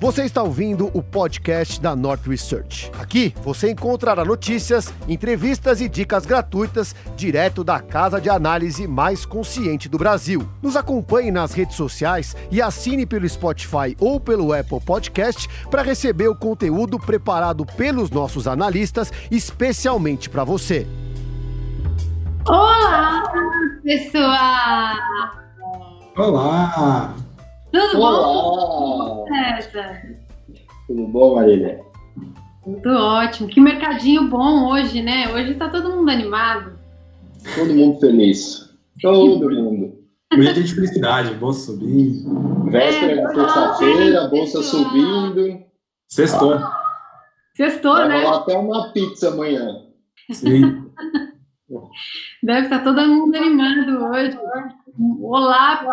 Você está ouvindo o podcast da North Research. Aqui você encontrará notícias, entrevistas e dicas gratuitas direto da casa de análise mais consciente do Brasil. Nos acompanhe nas redes sociais e assine pelo Spotify ou pelo Apple Podcast para receber o conteúdo preparado pelos nossos analistas especialmente para você. Olá, pessoal! Olá! Tudo Olá. bom? César? Tudo bom, Marília? Tudo ótimo. Que mercadinho bom hoje, né? Hoje tá todo mundo animado. Todo mundo feliz. Todo mundo. Hoje é dia de felicidade, bolsa subindo. Véspera É, de terça-feira, bolsa subindo. Sextou. Sextou, Vai né? até uma pizza amanhã. Sim. Deve estar todo mundo animado hoje. Olá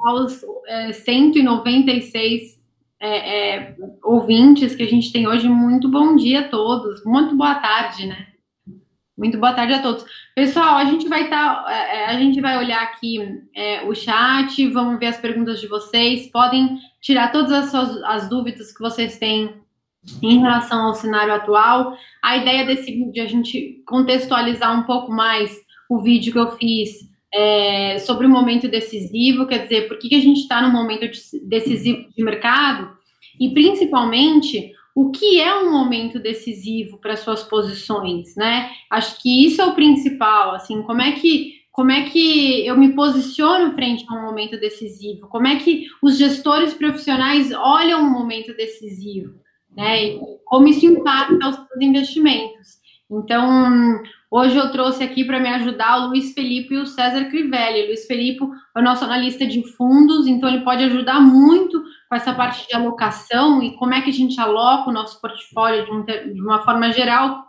aos é, 196 é, é, ouvintes que a gente tem hoje. Muito bom dia a todos. Muito boa tarde, né? Muito boa tarde a todos. Pessoal, a gente vai estar, a gente vai olhar aqui é, o chat, vamos ver as perguntas de vocês. Podem tirar todas as, suas, as dúvidas que vocês têm em relação ao cenário atual. A ideia desse vídeo é a gente contextualizar um pouco mais o vídeo que eu fiz é, sobre o momento decisivo, quer dizer, por que, que a gente está no momento de- decisivo de mercado e principalmente o que é um momento decisivo para suas posições, né? Acho que isso é o principal, assim, como é que como é que eu me posiciono frente a um momento decisivo? Como é que os gestores profissionais olham um momento decisivo, né? E como isso impacta os seus investimentos? Então, Hoje eu trouxe aqui para me ajudar o Luiz Felipe e o César Crivelli. O Luiz Felipe é o nosso analista de fundos, então ele pode ajudar muito com essa parte de alocação e como é que a gente aloca o nosso portfólio de, um de uma forma geral.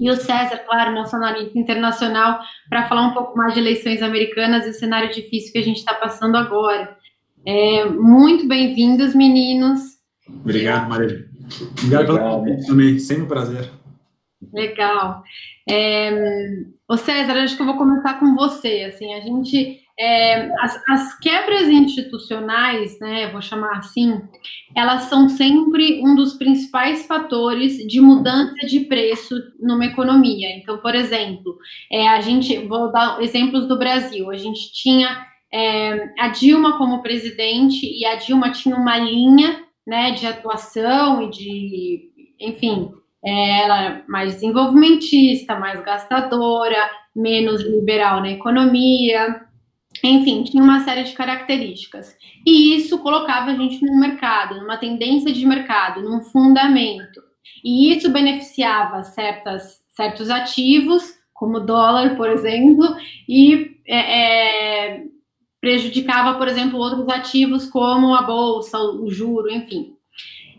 E o César, claro, nosso analista internacional, para falar um pouco mais de eleições americanas e o cenário difícil que a gente está passando agora. É, muito bem-vindos, meninos. Obrigado, Maria. Obrigado pelo Obrigado. convite também. Sempre um prazer. Legal. É, César, acho que eu vou começar com você. Assim, a gente, é, as, as quebras institucionais, né, vou chamar assim, elas são sempre um dos principais fatores de mudança de preço numa economia. Então, por exemplo, é, a gente, vou dar exemplos do Brasil. A gente tinha é, a Dilma como presidente e a Dilma tinha uma linha, né, de atuação e de, enfim, ela é mais desenvolvimentista, mais gastadora, menos liberal na economia, enfim, tinha uma série de características. E isso colocava a gente no mercado, numa tendência de mercado, num fundamento. E isso beneficiava certas, certos ativos, como o dólar, por exemplo, e é, é, prejudicava, por exemplo, outros ativos como a bolsa, o juro, enfim.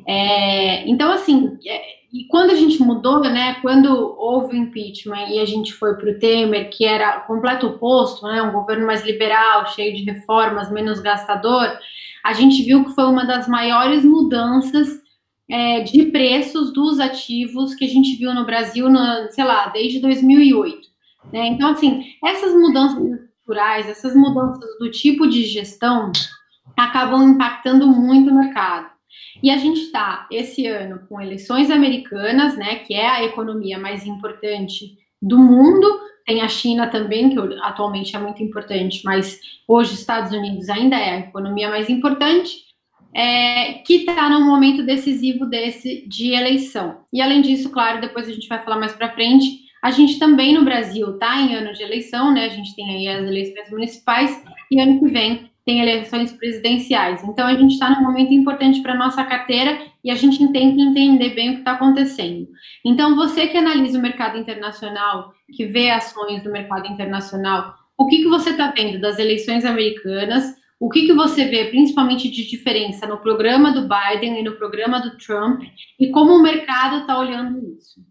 É, então, assim, é, e quando a gente mudou, né, quando houve o impeachment e a gente foi para o Temer, que era o completo oposto, né, um governo mais liberal, cheio de reformas, menos gastador, a gente viu que foi uma das maiores mudanças é, de preços dos ativos que a gente viu no Brasil, na, sei lá, desde 2008. Né? Então, assim, essas mudanças estruturais, essas mudanças do tipo de gestão acabam impactando muito o mercado. E a gente está esse ano com eleições americanas, né, que é a economia mais importante do mundo. Tem a China também, que atualmente é muito importante, mas hoje os Estados Unidos ainda é a economia mais importante, é, que está num momento decisivo desse de eleição. E além disso, claro, depois a gente vai falar mais para frente, a gente também no Brasil está em ano de eleição, né? A gente tem aí as eleições municipais e ano que vem tem eleições presidenciais. Então, a gente está num momento importante para a nossa carteira e a gente tem que entender bem o que está acontecendo. Então, você que analisa o mercado internacional, que vê ações do mercado internacional, o que, que você está vendo das eleições americanas? O que, que você vê, principalmente de diferença no programa do Biden e no programa do Trump? E como o mercado está olhando isso?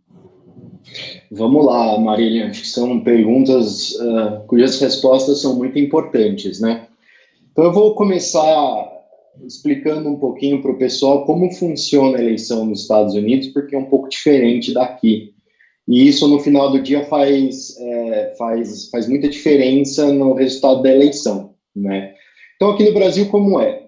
Vamos lá, Marília. Acho que são perguntas uh, cujas respostas são muito importantes, né? Então, eu vou começar explicando um pouquinho para o pessoal como funciona a eleição nos Estados Unidos, porque é um pouco diferente daqui. E isso, no final do dia, faz, é, faz, faz muita diferença no resultado da eleição, né? Então, aqui no Brasil, como é?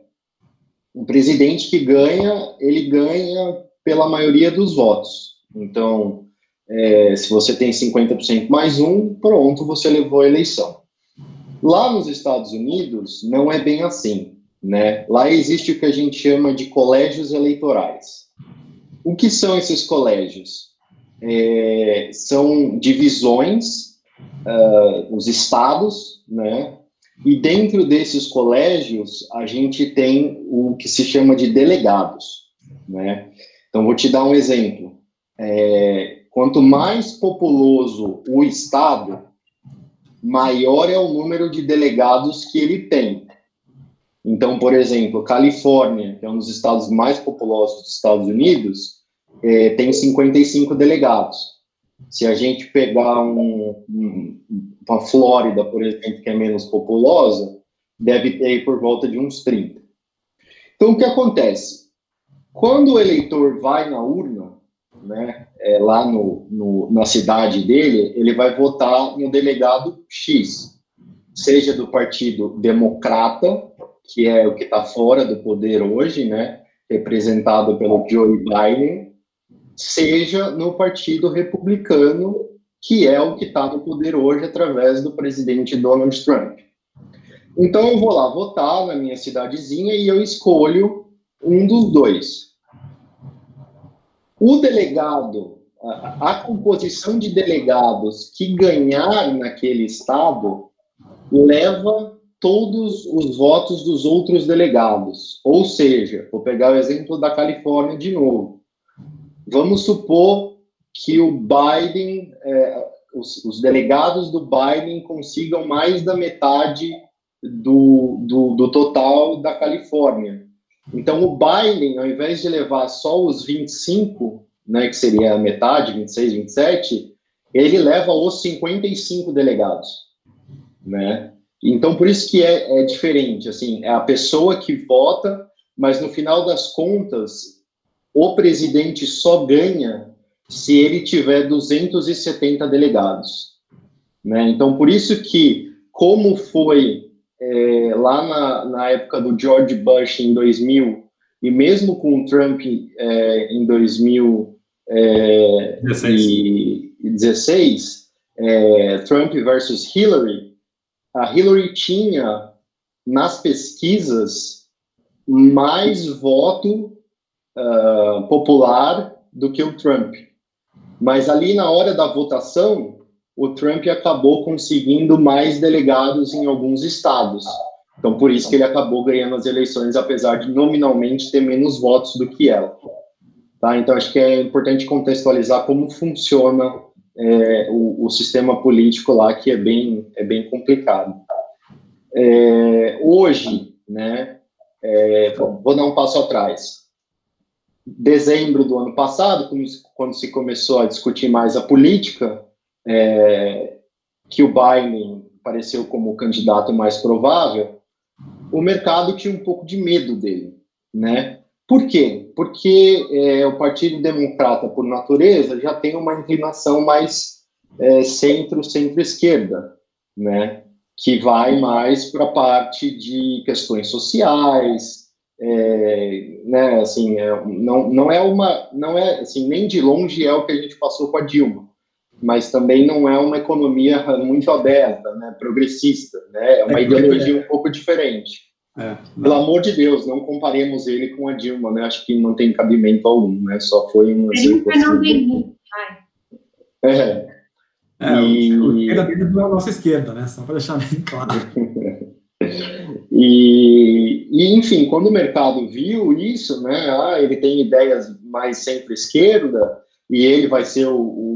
um presidente que ganha, ele ganha pela maioria dos votos. Então, é, se você tem 50% mais um, pronto, você levou a eleição. Lá nos Estados Unidos, não é bem assim. Né? Lá existe o que a gente chama de colégios eleitorais. O que são esses colégios? É, são divisões, uh, os estados, né? E dentro desses colégios, a gente tem o que se chama de delegados, né? Então, vou te dar um exemplo. É, quanto mais populoso o estado, maior é o número de delegados que ele tem. Então, por exemplo, Califórnia, que é um dos estados mais populosos dos Estados Unidos, é, tem 55 delegados. Se a gente pegar um, um, uma Flórida, por exemplo, que é menos populosa, deve ter por volta de uns 30. Então, o que acontece? Quando o eleitor vai na urna, né, é, lá no, no, na cidade dele, ele vai votar no delegado X, seja do Partido Democrata, que é o que está fora do poder hoje, né, representado pelo Joe Biden, seja no Partido Republicano, que é o que está no poder hoje através do presidente Donald Trump. Então eu vou lá votar na minha cidadezinha e eu escolho um dos dois. O delegado, a, a composição de delegados que ganhar naquele estado leva todos os votos dos outros delegados. Ou seja, vou pegar o exemplo da Califórnia de novo. Vamos supor que o Biden, é, os, os, delegados do Biden consigam mais da metade do, do, do total da Califórnia. Então, o Biden, ao invés de levar só os 25, né, que seria a metade, 26, 27, ele leva os 55 delegados, né? Então, por isso que é, é diferente, assim, é a pessoa que vota, mas no final das contas, o presidente só ganha se ele tiver 270 delegados, né? Então, por isso que, como foi é, lá na, na época do George Bush em 2000, e mesmo com o Trump é, em 2016, é, é, Trump versus Hillary, a Hillary tinha nas pesquisas mais voto uh, popular do que o Trump. Mas ali na hora da votação, o Trump acabou conseguindo mais delegados em alguns estados. Então, por isso que ele acabou ganhando as eleições, apesar de nominalmente ter menos votos do que ela. Tá? Então, acho que é importante contextualizar como funciona é, o, o, sistema político lá, que é bem, é bem complicado. É, hoje, né, é, vou dar um passo atrás. Dezembro do ano passado, quando se começou a discutir mais a política, é, que o Biden apareceu como o candidato mais provável, o mercado tinha um pouco de medo dele, né? Por quê? Porque é, o Partido Democrata, por natureza, já tem uma inclinação mais é, centro, centro-esquerda, né? Que vai mais para a parte de questões sociais, é, né? Assim, é, não, não é uma, não é assim nem de longe é o que a gente passou com a Dilma, mas também não é uma economia muito aberta, né? Progressista, né? É uma é ideologia um pouco diferente. É, Pelo amor de Deus, não comparemos ele com a Dilma, né? Acho que não tem cabimento algum, né? Só foi um. Ele não tem É. É, e... a esquerda não é a nossa esquerda, né? Só para deixar bem claro. e, e, enfim, quando o mercado viu isso, né? Ah, ele tem ideias mais centro-esquerda e ele vai ser o, o,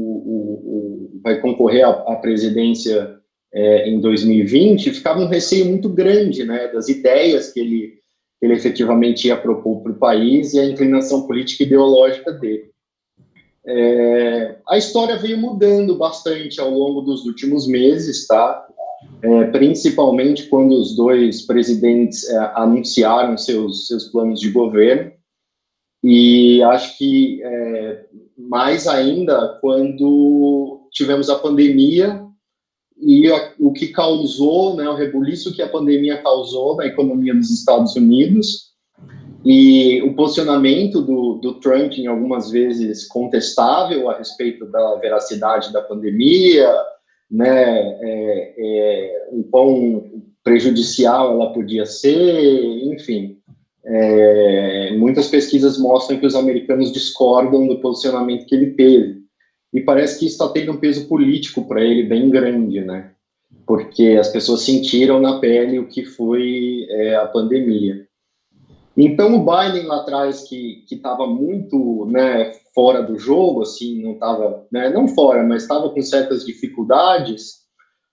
o, o vai concorrer à, à presidência é, em 2020, ficava um receio muito grande né, das ideias que ele, ele efetivamente ia propor para o país e a inclinação política e ideológica dele. É, a história veio mudando bastante ao longo dos últimos meses, tá? É, principalmente quando os dois presidentes é, anunciaram seus, seus planos de governo, e acho que é, mais ainda quando tivemos a pandemia e o que causou, né, o rebuliço que a pandemia causou na economia dos Estados Unidos E o posicionamento do, do Trump, em algumas vezes contestável a respeito da veracidade da pandemia, né, é, é, o quão prejudicial ela podia ser, enfim. É, muitas pesquisas mostram que os americanos discordam do posicionamento que ele teve. E parece que isso está tendo um peso político para ele bem grande, né? Porque as pessoas sentiram na pele o que foi é, a pandemia. Então, o Biden lá atrás, que estava muito né, fora do jogo, assim, não estava, né, não fora, mas estava com certas dificuldades,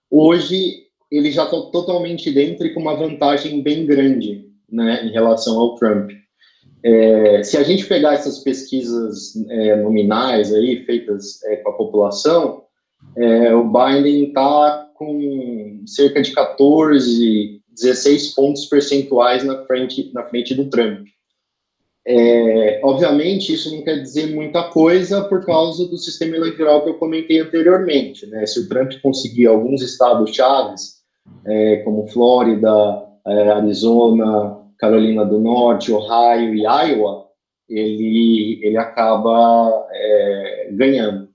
hoje ele já está totalmente dentro e com uma vantagem bem grande né, em relação ao Trump. É, se a gente pegar essas pesquisas é, nominais aí feitas é, com a população, é, o Biden está com cerca de 14, 16 pontos percentuais na frente, na frente do Trump. É, obviamente, isso não quer dizer muita coisa por causa do sistema eleitoral que eu comentei anteriormente. Né? Se o Trump conseguir alguns estados chaves, é, como Flórida, Arizona, Carolina do Norte, Ohio e Iowa, ele, ele acaba é, ganhando.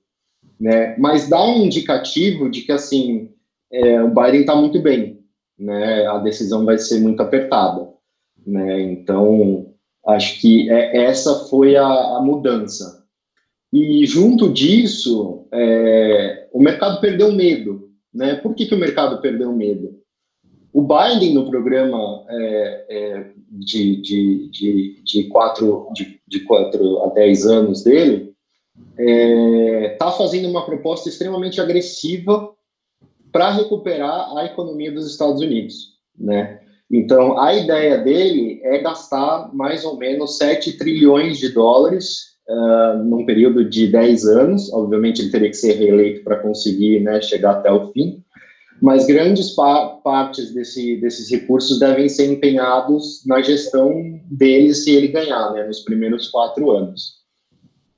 Né? Mas dá um indicativo de que assim é, o Biden está muito bem, né? A decisão vai ser muito apertada, né? Então acho que é, essa foi a, a, mudança. E junto disso, é, o mercado perdeu medo, né? Por que, que o mercado perdeu medo? O Biden, no programa é, é, de, de, de, de, quatro, de, de quatro a dez anos dele, está é, fazendo uma proposta extremamente agressiva para recuperar a economia dos Estados Unidos, né? Então, a ideia dele é gastar mais ou menos 7 trilhões de dólares uh, num período de 10 anos. Obviamente, ele teria que ser reeleito para conseguir né, chegar até o fim. Mas grandes pa partes desse, desses recursos devem ser empenhados na gestão dele se ele ganhar, né, nos primeiros quatro anos.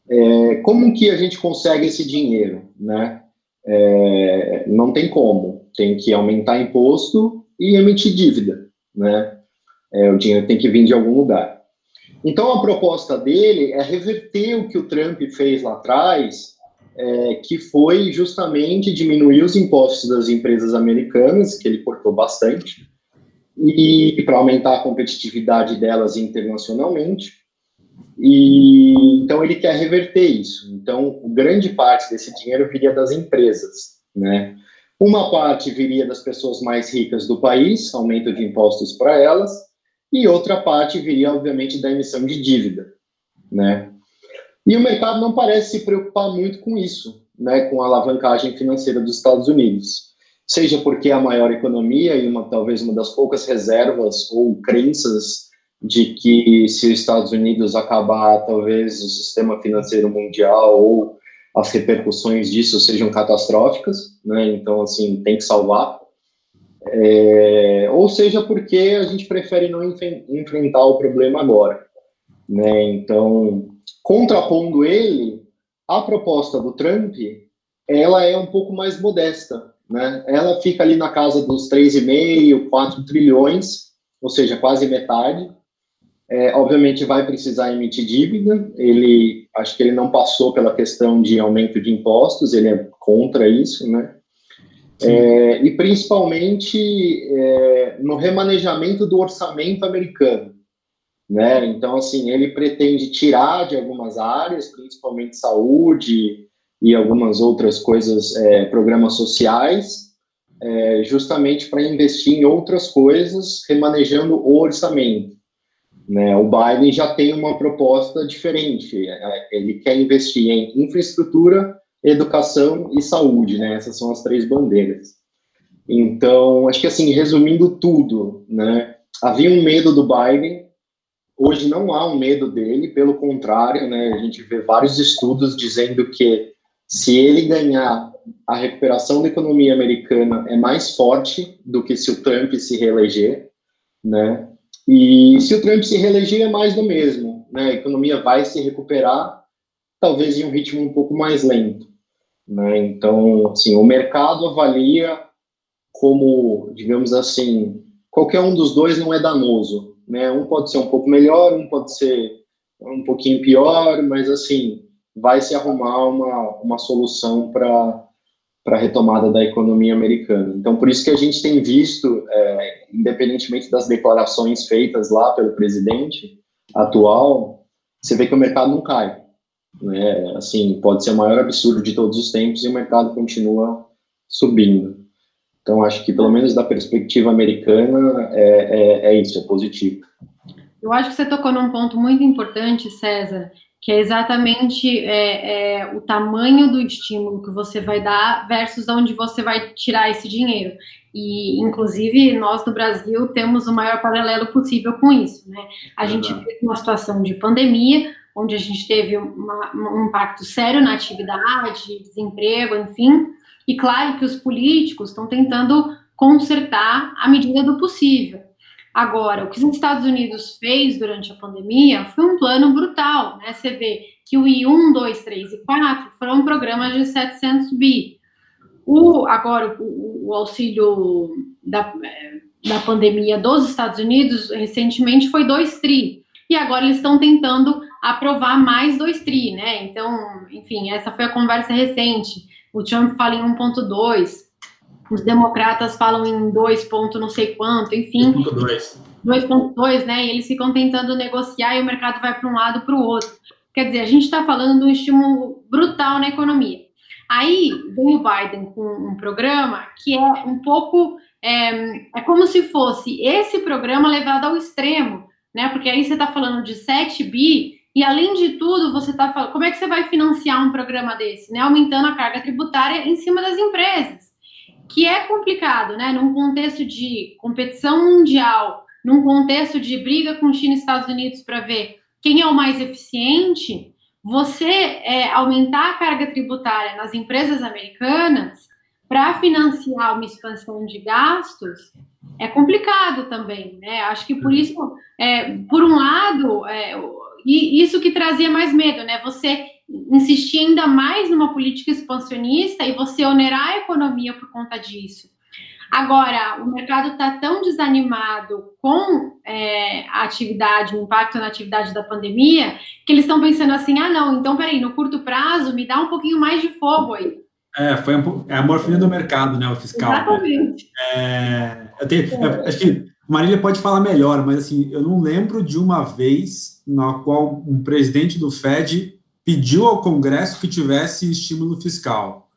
É, como que a gente consegue esse dinheiro, né? É, não tem como. Tem que aumentar imposto e emitir dívida, né? É, o dinheiro tem que vir de algum lugar. Então, a proposta dele é reverter o que o Trump fez lá atrás, é, que foi justamente diminuir os impostos das empresas americanas, que ele cortou bastante, e para aumentar a competitividade delas internacionalmente, e então ele quer reverter isso. Então, grande parte desse dinheiro viria das empresas, né? Uma parte viria das pessoas mais ricas do país, aumento de impostos para elas, e outra parte viria, obviamente, da emissão de dívida, né? E o mercado não parece se preocupar muito com isso, né, com a alavancagem financeira dos Estados Unidos. Seja porque é a maior economia e uma talvez uma das poucas reservas ou crenças de que se os Estados Unidos acabar, talvez o sistema financeiro mundial ou as repercussões disso sejam catastróficas, né? Então, assim, tem que salvar. É, ou seja, porque a gente prefere não enfrentar o problema agora, né? Então, contrapondo ele, a proposta do Trump, ela é um pouco mais modesta, né? Ela fica ali na casa dos 3,5, 4 trilhões, ou seja, quase metade, é, obviamente vai precisar emitir dívida. Ele acho que ele não passou pela questão de aumento de impostos, ele é contra isso, né? É, e principalmente é, no remanejamento do orçamento americano, né? Então assim ele pretende tirar de algumas áreas, principalmente saúde e algumas outras coisas, é, programas sociais, é, justamente para investir em outras coisas, remanejando o orçamento. Né? O Biden já tem uma proposta diferente. É, ele quer investir em infraestrutura, educação e saúde. Né? Essas são as três bandeiras. Então, acho que assim, resumindo tudo, né? havia um medo do Biden. Hoje não há um medo dele, pelo contrário, né? a gente vê vários estudos dizendo que se ele ganhar, a recuperação da economia americana é mais forte do que se o Trump se reeleger, né? E se o Trump se reeleger, é mais do mesmo. Né? A economia vai se recuperar, talvez em um ritmo um pouco mais lento. Né? Então, assim, o mercado avalia como, digamos assim, qualquer um dos dois não é danoso. Né? Um pode ser um pouco melhor, um pode ser um pouquinho pior, mas assim, vai se arrumar uma, uma solução para para a retomada da economia americana. Então, por isso que a gente tem visto, é, independentemente das declarações feitas lá pelo presidente atual, você vê que o mercado não cai. Né? Assim, pode ser o maior absurdo de todos os tempos e o mercado continua subindo. Então, acho que, pelo menos da perspectiva americana, é, é, é isso, é positivo. Eu acho que você tocou num ponto muito importante, César, que é exatamente é, é, o tamanho do estímulo que você vai dar versus onde você vai tirar esse dinheiro. E, inclusive, nós no Brasil temos o maior paralelo possível com isso. Né? A gente teve uma situação de pandemia, onde a gente teve uma, um impacto sério na atividade, desemprego, enfim. E claro que os políticos estão tentando consertar à medida do possível. Agora, o que os Estados Unidos fez durante a pandemia foi um plano brutal, né? Você vê que o I1, 2, 3 e 4 foram programas de 700 bi. O, agora, o, o auxílio da, da pandemia dos Estados Unidos, recentemente, foi 2 tri. E agora eles estão tentando aprovar mais 2 tri, né? Então, enfim, essa foi a conversa recente. O Trump fala em 1.2, os democratas falam em 2 ponto não sei quanto, enfim. 2.2. 2.2, né? E eles ficam tentando negociar e o mercado vai para um lado para o outro. Quer dizer, a gente está falando de um estímulo brutal na economia. Aí vem o Biden com um programa que é um pouco. É, é como se fosse esse programa levado ao extremo, né? Porque aí você está falando de 7 bi e além de tudo, você está falando. Como é que você vai financiar um programa desse? Né? Aumentando a carga tributária em cima das empresas que é complicado, né? Num contexto de competição mundial, num contexto de briga com China e Estados Unidos para ver quem é o mais eficiente, você é, aumentar a carga tributária nas empresas americanas para financiar uma expansão de gastos é complicado também, né? Acho que por isso, é, por um lado, é, isso que trazia mais medo, né? Você insistir ainda mais numa política expansionista e você onerar a economia por conta disso. Agora, o mercado está tão desanimado com é, a atividade, o impacto na atividade da pandemia, que eles estão pensando assim: ah, não, então peraí, no curto prazo, me dá um pouquinho mais de fogo aí. É, foi um, é a morfina do mercado, né, o fiscal. Exatamente. É, eu tenho, eu, acho que Marília pode falar melhor, mas assim, eu não lembro de uma vez na qual um presidente do Fed pediu ao Congresso que tivesse estímulo fiscal.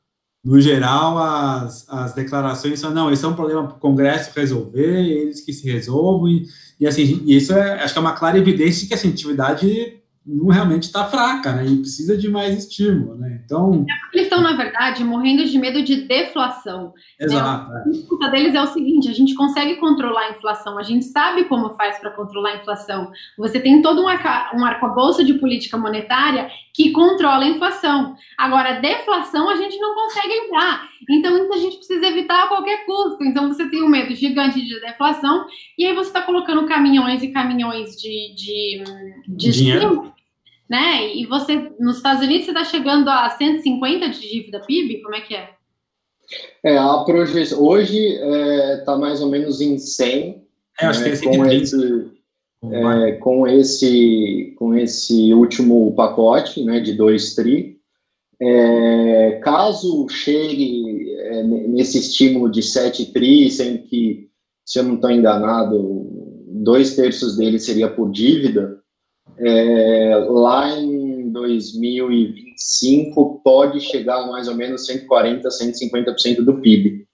No geral, as, as declarações são, não, esse é um problema para o Congresso resolver, eles que se resolvem, e, assim, isso é, acho que é uma clara evidência de que essa atividade não realmente está fraca, né? E precisa de mais estímulo, né? Então. É eles estão, na verdade, morrendo de medo de deflação. Né? Exato. Né? A disputa deles é o seguinte: a gente consegue controlar a inflação, a gente sabe como faz para controlar a inflação. Você tem todo um, arca, um arcabouço de política monetária que controla a inflação. Agora, deflação a gente não consegue entrar. Então, a gente precisa evitar a qualquer custo. Então, você tem um medo gigante de deflação, e aí você está colocando caminhões e caminhões de, de, de dinheiro né? E você, nos Estados Unidos, você está chegando a 150 de dívida PIB? Como é que é? É, a projeção, hoje está é, tá mais ou menos em 100, é, acho né, que com, esse, é, com, esse, com esse último pacote né, de 2 tri. É, caso chegue é, nesse estímulo de 7 tri, sendo que, se eu não estou enganado, dois terços dele seria por dívida, é, lá em 2025 pode chegar mais ou menos 140%, 150% do PIB.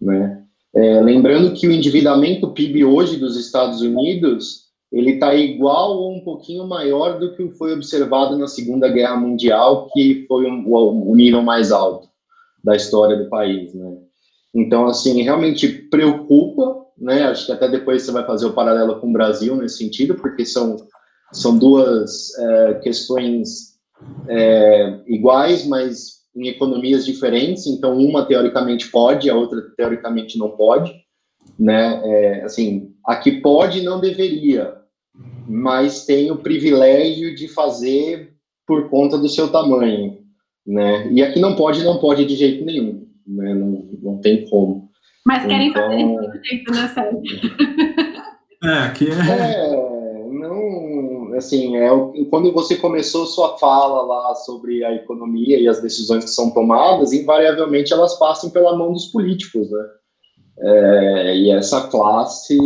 Né? É, lembrando que o endividamento PIB hoje dos Estados Unidos ele está igual ou um pouquinho maior do que foi observado na Segunda Guerra Mundial, que foi um, o nível mais alto da história do país, né? Então, assim, realmente preocupa, né? Acho que até depois você vai fazer o paralelo com o Brasil nesse sentido, porque são são duas é, questões é, iguais, mas em economias diferentes. Então, uma teoricamente pode, a outra teoricamente não pode. Né? É, assim, aqui pode, não deveria, mas tem o privilégio de fazer por conta do seu tamanho. Né? E aqui não pode, não pode de jeito nenhum. Né? Não, não tem como. Mas querem então... fazer de jeito, né, Sérgio? É, que é... é assim, é quando você começou sua fala lá sobre a economia e as decisões que são tomadas, invariavelmente elas passam pela mão dos políticos, né? É, e essa classe,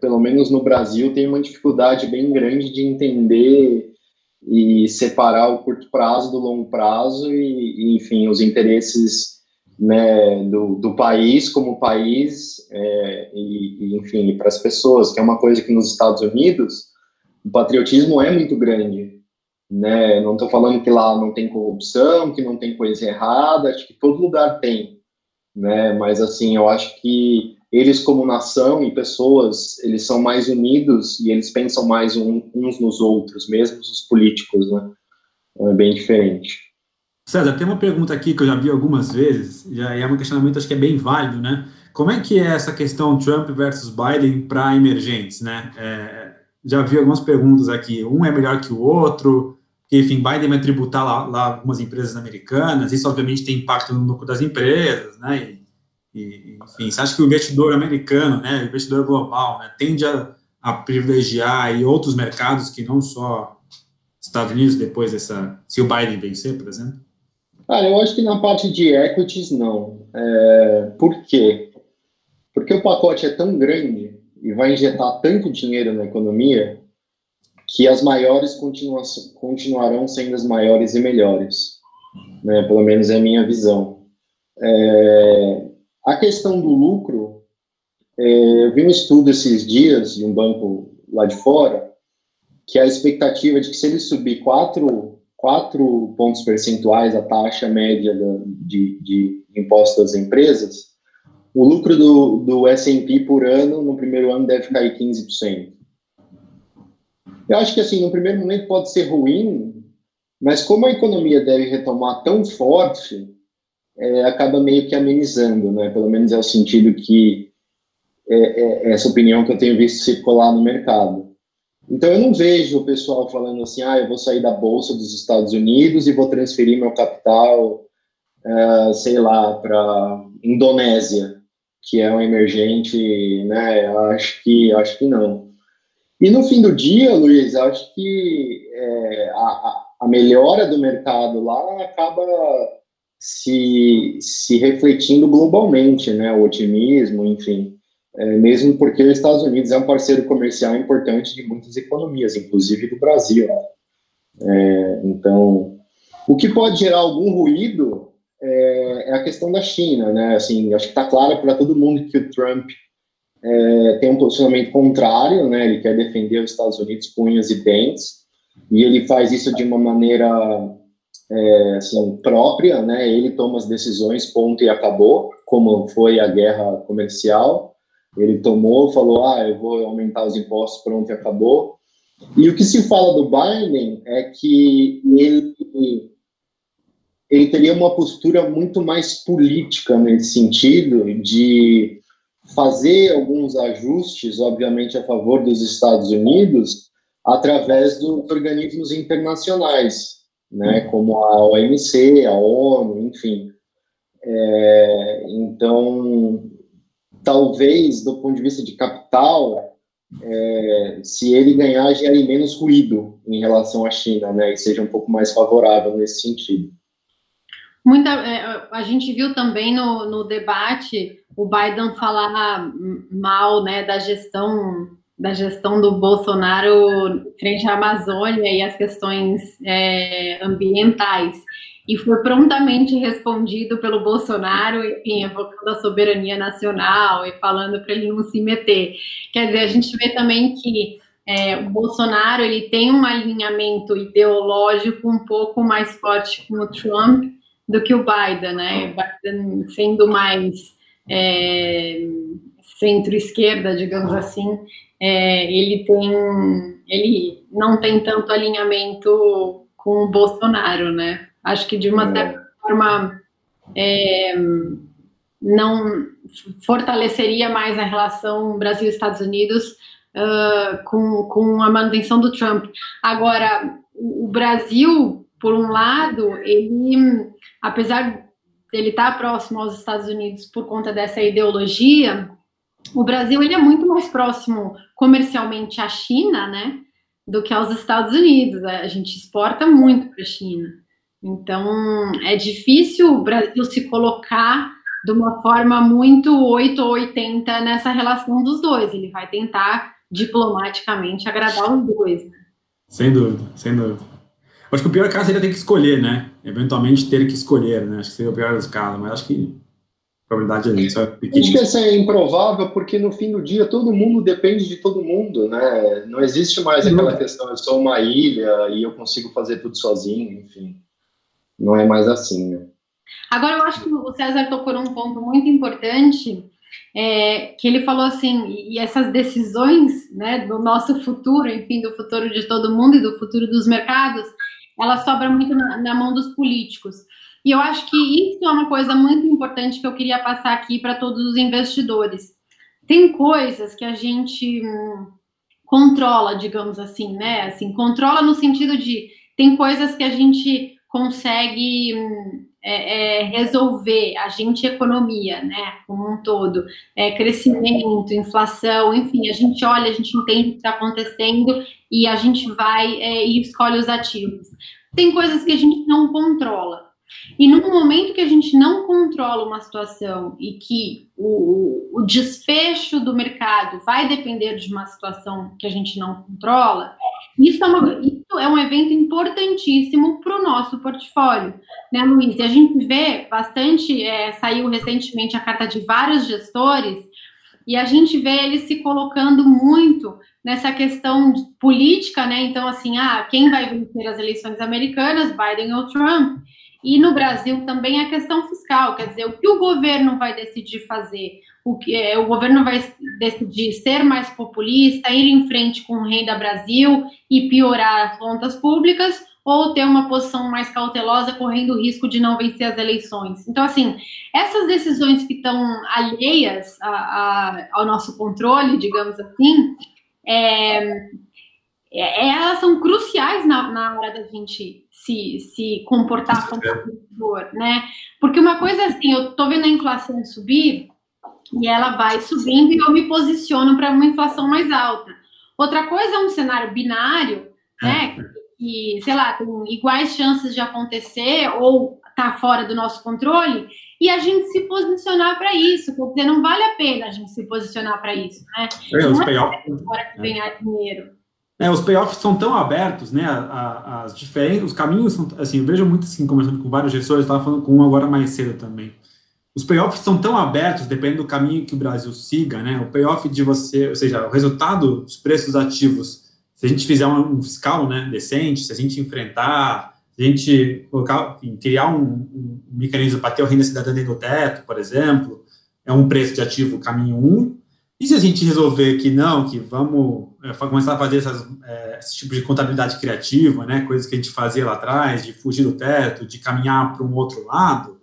pelo menos no Brasil, tem uma dificuldade bem grande de entender e separar o curto prazo do longo prazo e, e enfim, os interesses né, do, do país como país é, e, e, enfim, para as pessoas, que é uma coisa que nos Estados Unidos o patriotismo é muito grande. Né? Não estou falando que lá não tem corrupção, que não tem coisa errada, acho que todo lugar tem. Né? Mas, assim, eu acho que eles, como nação e pessoas, eles são mais unidos e eles pensam mais uns nos outros, mesmo os políticos, né? É bem diferente. César, tem uma pergunta aqui que eu já vi algumas vezes, e é um questionamento acho que é bem válido, né? Como é que é essa questão Trump versus Biden para emergentes, né? É, já vi algumas perguntas aqui, um é melhor que o outro, porque, enfim, Biden vai tributar lá, lá, algumas empresas americanas, isso obviamente tem impacto no lucro das empresas, né? E, e, enfim, você acha que o investidor americano, né, o investidor global, né, tende a, a privilegiar aí outros mercados que não só Estados Unidos depois dessa, se o Biden vencer, por exemplo? Eu acho que na parte de equities, não. É, por quê? Porque o pacote é tão grande e vai injetar tanto dinheiro na economia que as maiores continuarão sendo as maiores e melhores. Né? Pelo menos é a minha visão. É, a questão do lucro, é, eu vi um estudo esses dias de um banco lá de fora, que a expectativa de que se ele subir 4 quatro pontos percentuais a taxa média de, de imposto das empresas, o lucro do, do S&P por ano, no primeiro ano, deve cair 15%. Eu acho que, assim, no primeiro momento pode ser ruim, mas como a economia deve retomar tão forte, é, acaba meio que amenizando, né? Pelo menos é o sentido que é, é essa opinião que eu tenho visto circular no mercado. Então eu não vejo o pessoal falando assim, ah, eu vou sair da bolsa dos Estados Unidos e vou transferir meu capital, uh, sei lá, para Indonésia, que é um emergente, né? Acho que acho que não. E no fim do dia, Luiz, acho que é, a, a melhora do mercado lá acaba se, se refletindo globalmente, né? O otimismo, enfim é, mesmo porque os Estados Unidos é um parceiro comercial importante de muitas economias, inclusive do Brasil. É, então, o que pode gerar algum ruído é, é a questão da China, né? Assim, acho que está claro para todo mundo que o Trump é, tem um posicionamento contrário, né? Ele quer defender os Estados Unidos com unhas e dentes, e ele faz isso de uma maneira é, assim, própria, né? Ele toma as decisões, ponto e acabou, como foi a guerra comercial. Ele tomou, falou, ah, eu vou aumentar os impostos, pronto, e acabou. E o que se fala do Biden é que ele, ele teria uma postura muito mais política nesse sentido, de fazer alguns ajustes, obviamente, a favor dos Estados Unidos, através dos organismos internacionais, né, como a OMC, a ONU, enfim. É, então, talvez, do ponto de vista de capital, é, se ele ganhar, gere menos ruído em relação à China, né, e seja um pouco mais favorável nesse sentido. Muita, é, a gente viu também no, no debate o Biden falar mal, né, da gestão da gestão do Bolsonaro frente à Amazônia e as questões é, ambientais e foi prontamente respondido pelo Bolsonaro, enfim, evocando a soberania nacional e falando para ele não se meter. Quer dizer, a gente vê também que é, o Bolsonaro ele tem um alinhamento ideológico um pouco mais forte com o Trump do que o Biden, né? O Biden sendo mais é, centro-esquerda, digamos assim, é, ele tem, ele não tem tanto alinhamento com o Bolsonaro, né? Acho que de uma é. certa forma é, não fortaleceria mais a relação Brasil-Estados Unidos uh, com, com a manutenção do Trump. Agora, o Brasil, por um lado, ele, apesar dele estar próximo aos Estados Unidos por conta dessa ideologia, o Brasil ele é muito mais próximo comercialmente à China, né, do que aos Estados Unidos. A gente exporta muito para a China. Então, é difícil o Brasil se colocar de uma forma muito 8 ou 80 nessa relação dos dois. Ele vai tentar diplomaticamente agradar os dois. Né? Sem dúvida, sem dúvida. Acho que o pior caso seria ter que escolher, né? Eventualmente ter que escolher, né? Acho que seria o pior dos casos, mas acho que a probabilidade é isso. Acho que essa é improvável porque no fim do dia todo mundo depende de todo mundo, né? Não existe mais aquela questão, eu sou uma ilha e eu consigo fazer tudo sozinho, enfim. Não é mais assim, né? Agora, eu acho que o César tocou num ponto muito importante, é, que ele falou assim, e essas decisões né, do nosso futuro, enfim, do futuro de todo mundo e do futuro dos mercados, ela sobra muito na, na mão dos políticos. E eu acho que isso é uma coisa muito importante que eu queria passar aqui para todos os investidores. Tem coisas que a gente hum, controla, digamos assim, né? Assim, controla no sentido de tem coisas que a gente consegue hum, é, é, resolver, a gente economia, né, como um todo, é, crescimento, inflação, enfim, a gente olha, a gente entende o que está acontecendo e a gente vai é, e escolhe os ativos. Tem coisas que a gente não controla. E no momento que a gente não controla uma situação e que o, o desfecho do mercado vai depender de uma situação que a gente não controla, isso é, uma, isso é um evento importantíssimo para o nosso portfólio, né, Luiz? E a gente vê bastante, é, saiu recentemente a carta de vários gestores, e a gente vê eles se colocando muito nessa questão política, né? Então, assim, ah, quem vai vencer as eleições americanas, Biden ou Trump? E no Brasil também a questão fiscal, quer dizer, o que o governo vai decidir fazer? O, que, é, o governo vai decidir ser mais populista, ir em frente com o Renda Brasil e piorar as contas públicas, ou ter uma posição mais cautelosa, correndo o risco de não vencer as eleições. Então, assim, essas decisões que estão alheias a, a, ao nosso controle, digamos assim, é, é, elas são cruciais na, na hora da gente se, se comportar como investidor, né? Porque uma coisa assim, eu estou vendo a inflação subir e ela vai subindo e eu me posiciono para uma inflação mais alta. Outra coisa é um cenário binário, né? É. Que, sei lá, tem iguais chances de acontecer ou tá fora do nosso controle e a gente se posicionar para isso. Porque não vale a pena a gente se posicionar para isso, né? É, não é ganhar dinheiro. É, os payoffs são tão abertos, né? as diferentes, os caminhos são, assim, eu vejo muito assim, conversando com vários gestores, estava falando com um agora mais cedo também. Os payoffs são tão abertos, dependendo do caminho que o Brasil siga, né? O payoff de você, ou seja, o resultado dos preços ativos, se a gente fizer um, fiscal, né, decente, se a gente enfrentar, se a gente colocar, enfim, criar um, um mecanismo para ter o renda cidadã dentro do teto, por exemplo, é um preço de ativo caminho 1, um, e se a gente resolver que não, que vamos é, começar a fazer essas, é, esse tipo de contabilidade criativa, né, coisas que a gente fazia lá atrás, de fugir do teto, de caminhar para um outro lado,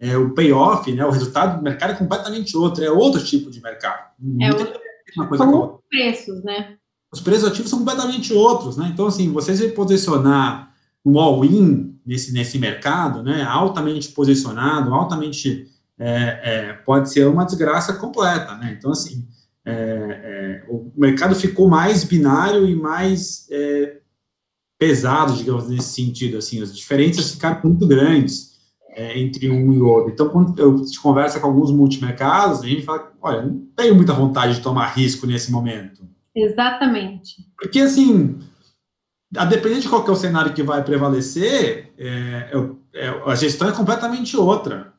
é, o payoff, né, o resultado do mercado é completamente outro, é outro tipo de mercado. É outro, uma coisa são os preços, né? Os preços ativos são completamente outros, né? Então, assim, você se posicionar um all-in nesse, nesse mercado, né, altamente posicionado, altamente, é, é, pode ser uma desgraça completa, né? Então, assim, é, é, o mercado ficou mais binário e mais é, pesado, digamos, nesse sentido. Assim, as diferenças ficaram muito grandes é, entre um e outro. Então, quando eu te conversa com alguns multimercados, a gente fala, olha, não tenho muita vontade de tomar risco nesse momento. Exatamente. Porque, assim, a depender de qual é o cenário que vai prevalecer, é, é, a gestão é completamente outra.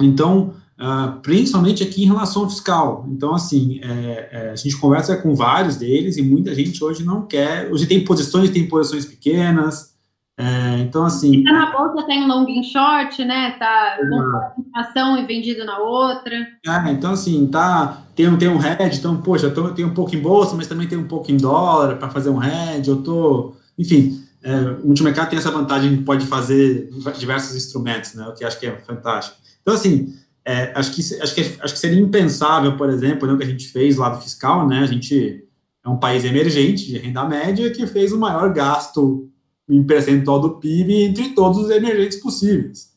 Então, Uh, principalmente aqui em relação ao fiscal. Então, assim, é, é, a gente conversa com vários deles e muita gente hoje não quer. Hoje tem posições, tem posições pequenas. É, então, assim. Tá na bolsa tem long e short, né? Tá com ação e vendido na outra. É, então, assim, tá. Tem, tem um hedge, então, poxa, eu, tô, eu tenho um pouco em bolsa, mas também tenho um pouco em dólar para fazer um hedge. Eu tô. Enfim, é, o multimercado tem essa vantagem que pode fazer diversos instrumentos, né? O que acho que é fantástico. Então, assim é, acho, que, acho, que, acho que seria impensável, por exemplo, né, o que a gente fez lá do fiscal, né? A gente é um país emergente de renda média que fez o maior gasto em percentual do PIB entre todos os emergentes possíveis.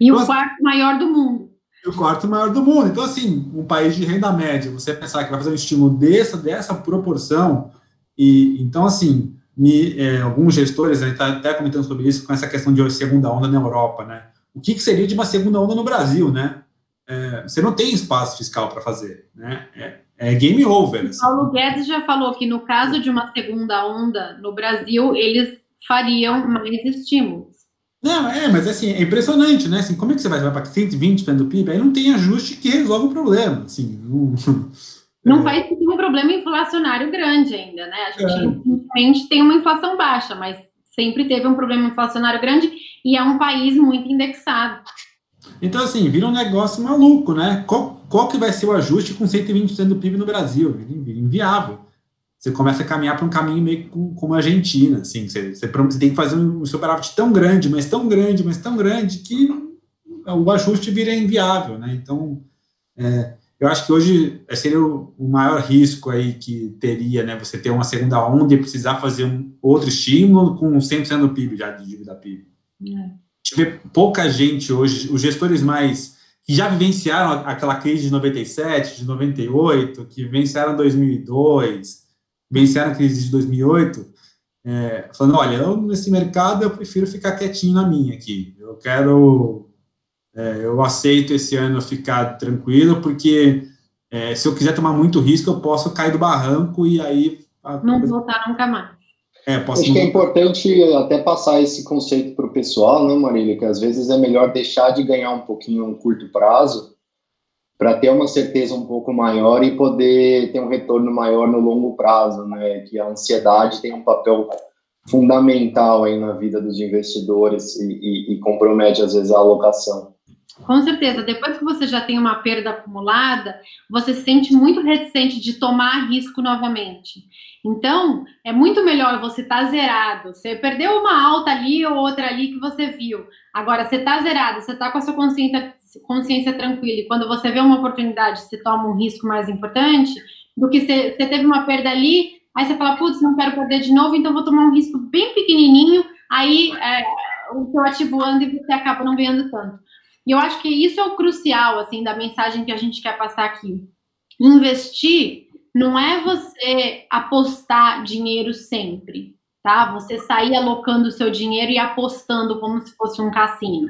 E então, o quarto maior do mundo. o quarto maior do mundo. Então, assim, um país de renda média, você pensar que vai fazer um estímulo dessa, dessa proporção, e então, assim, me, é, alguns gestores, a gente está até comentando sobre isso, com essa questão de segunda onda na Europa, né? O que, que seria de uma segunda onda no Brasil, né? É, você não tem espaço fiscal para fazer, né? É, é, game over. Assim. Paulo Guedes já falou que no caso de uma segunda onda no Brasil, eles fariam mais estímulos. Não, é, mas assim, é impressionante, né? Assim, como é que você vai, para 120% do PIB? Aí não tem ajuste que resolve o problema. Assim, não, não é. tem um problema inflacionário grande ainda, né? A gente, é. tem uma inflação baixa, mas sempre teve um problema inflacionário grande e é um país muito indexado. Então, assim, vira um negócio maluco, né? Qual, qual que vai ser o ajuste com 120% do PIB no Brasil? Inviável você começa a caminhar para um caminho meio como a Argentina, assim, você, você, você, tem que fazer um superávit tão grande, mas tão grande, mas tão grande, que o ajuste vira inviável, né? Então, é, eu acho que hoje seria o, o, maior risco aí que teria, né? Você ter uma segunda onda e precisar fazer um outro estímulo com 100% do PIB já de dívida PIB. É. Vê pouca gente hoje, os gestores mais que já vivenciaram aquela crise de 97, de 98, que vivenciaram 2002, venceram a crise de 2008, é, falando, olha, eu, nesse mercado eu prefiro ficar quietinho na minha aqui. Eu quero, é, eu aceito esse ano ficar tranquilo, porque é, se eu quiser tomar muito risco, eu posso cair do barranco e aí... Não voltar nunca mais. É, Acho que é importante até passar esse conceito para o pessoal, né, Marília? Que às vezes é melhor deixar de ganhar um pouquinho no curto prazo para ter uma certeza um pouco maior e poder ter um retorno maior no longo prazo, né? Que a ansiedade tem um papel fundamental aí na vida dos investidores e, e, e compromete às vezes a alocação. Com certeza, depois que você já tem uma perda acumulada, você se sente muito reticente de tomar risco novamente. Então, é muito melhor você estar tá zerado. Você perdeu uma alta ali ou outra ali que você viu. Agora, você está zerado, você está com a sua consciência, consciência tranquila. E quando você vê uma oportunidade, você toma um risco mais importante do que você, você teve uma perda ali, aí você fala, putz, não quero perder de novo, então vou tomar um risco bem pequenininho, aí é, o seu ativo anda e você acaba não ganhando tanto. E eu acho que isso é o crucial, assim, da mensagem que a gente quer passar aqui. Investir não é você apostar dinheiro sempre, tá? Você sair alocando o seu dinheiro e apostando como se fosse um cassino.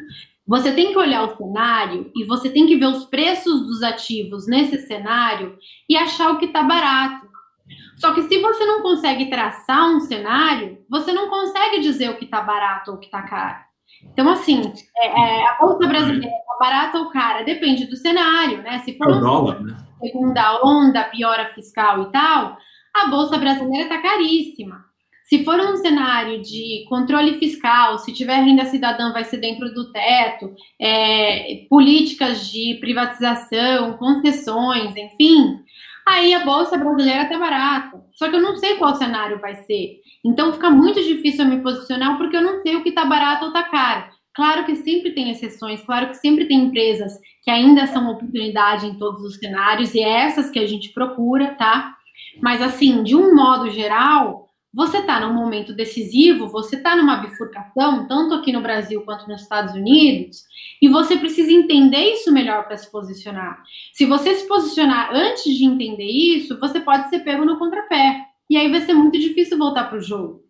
Você tem que olhar o cenário e você tem que ver os preços dos ativos nesse cenário e achar o que está barato. Só que se você não consegue traçar um cenário, você não consegue dizer o que está barato ou o que está caro. Então, assim, é, é, a bolsa brasileira é barata ou cara? Depende do cenário, né? Se for é um dólar, né? segunda onda, piora fiscal e tal, a bolsa brasileira está caríssima. Se for um cenário de controle fiscal, se tiver renda cidadã, vai ser dentro do teto, é, políticas de privatização, concessões, enfim, aí a bolsa brasileira está barata. Só que eu não sei qual cenário vai ser. Então fica muito difícil eu me posicionar porque eu não sei o que está barato ou está caro. Claro que sempre tem exceções, claro que sempre tem empresas que ainda são oportunidade em todos os cenários e é essas que a gente procura, tá? Mas assim, de um modo geral, você está num momento decisivo, você está numa bifurcação, tanto aqui no Brasil quanto nos Estados Unidos, e você precisa entender isso melhor para se posicionar. Se você se posicionar antes de entender isso, você pode ser pego no contrapé. E aí vai ser muito difícil voltar para o jogo.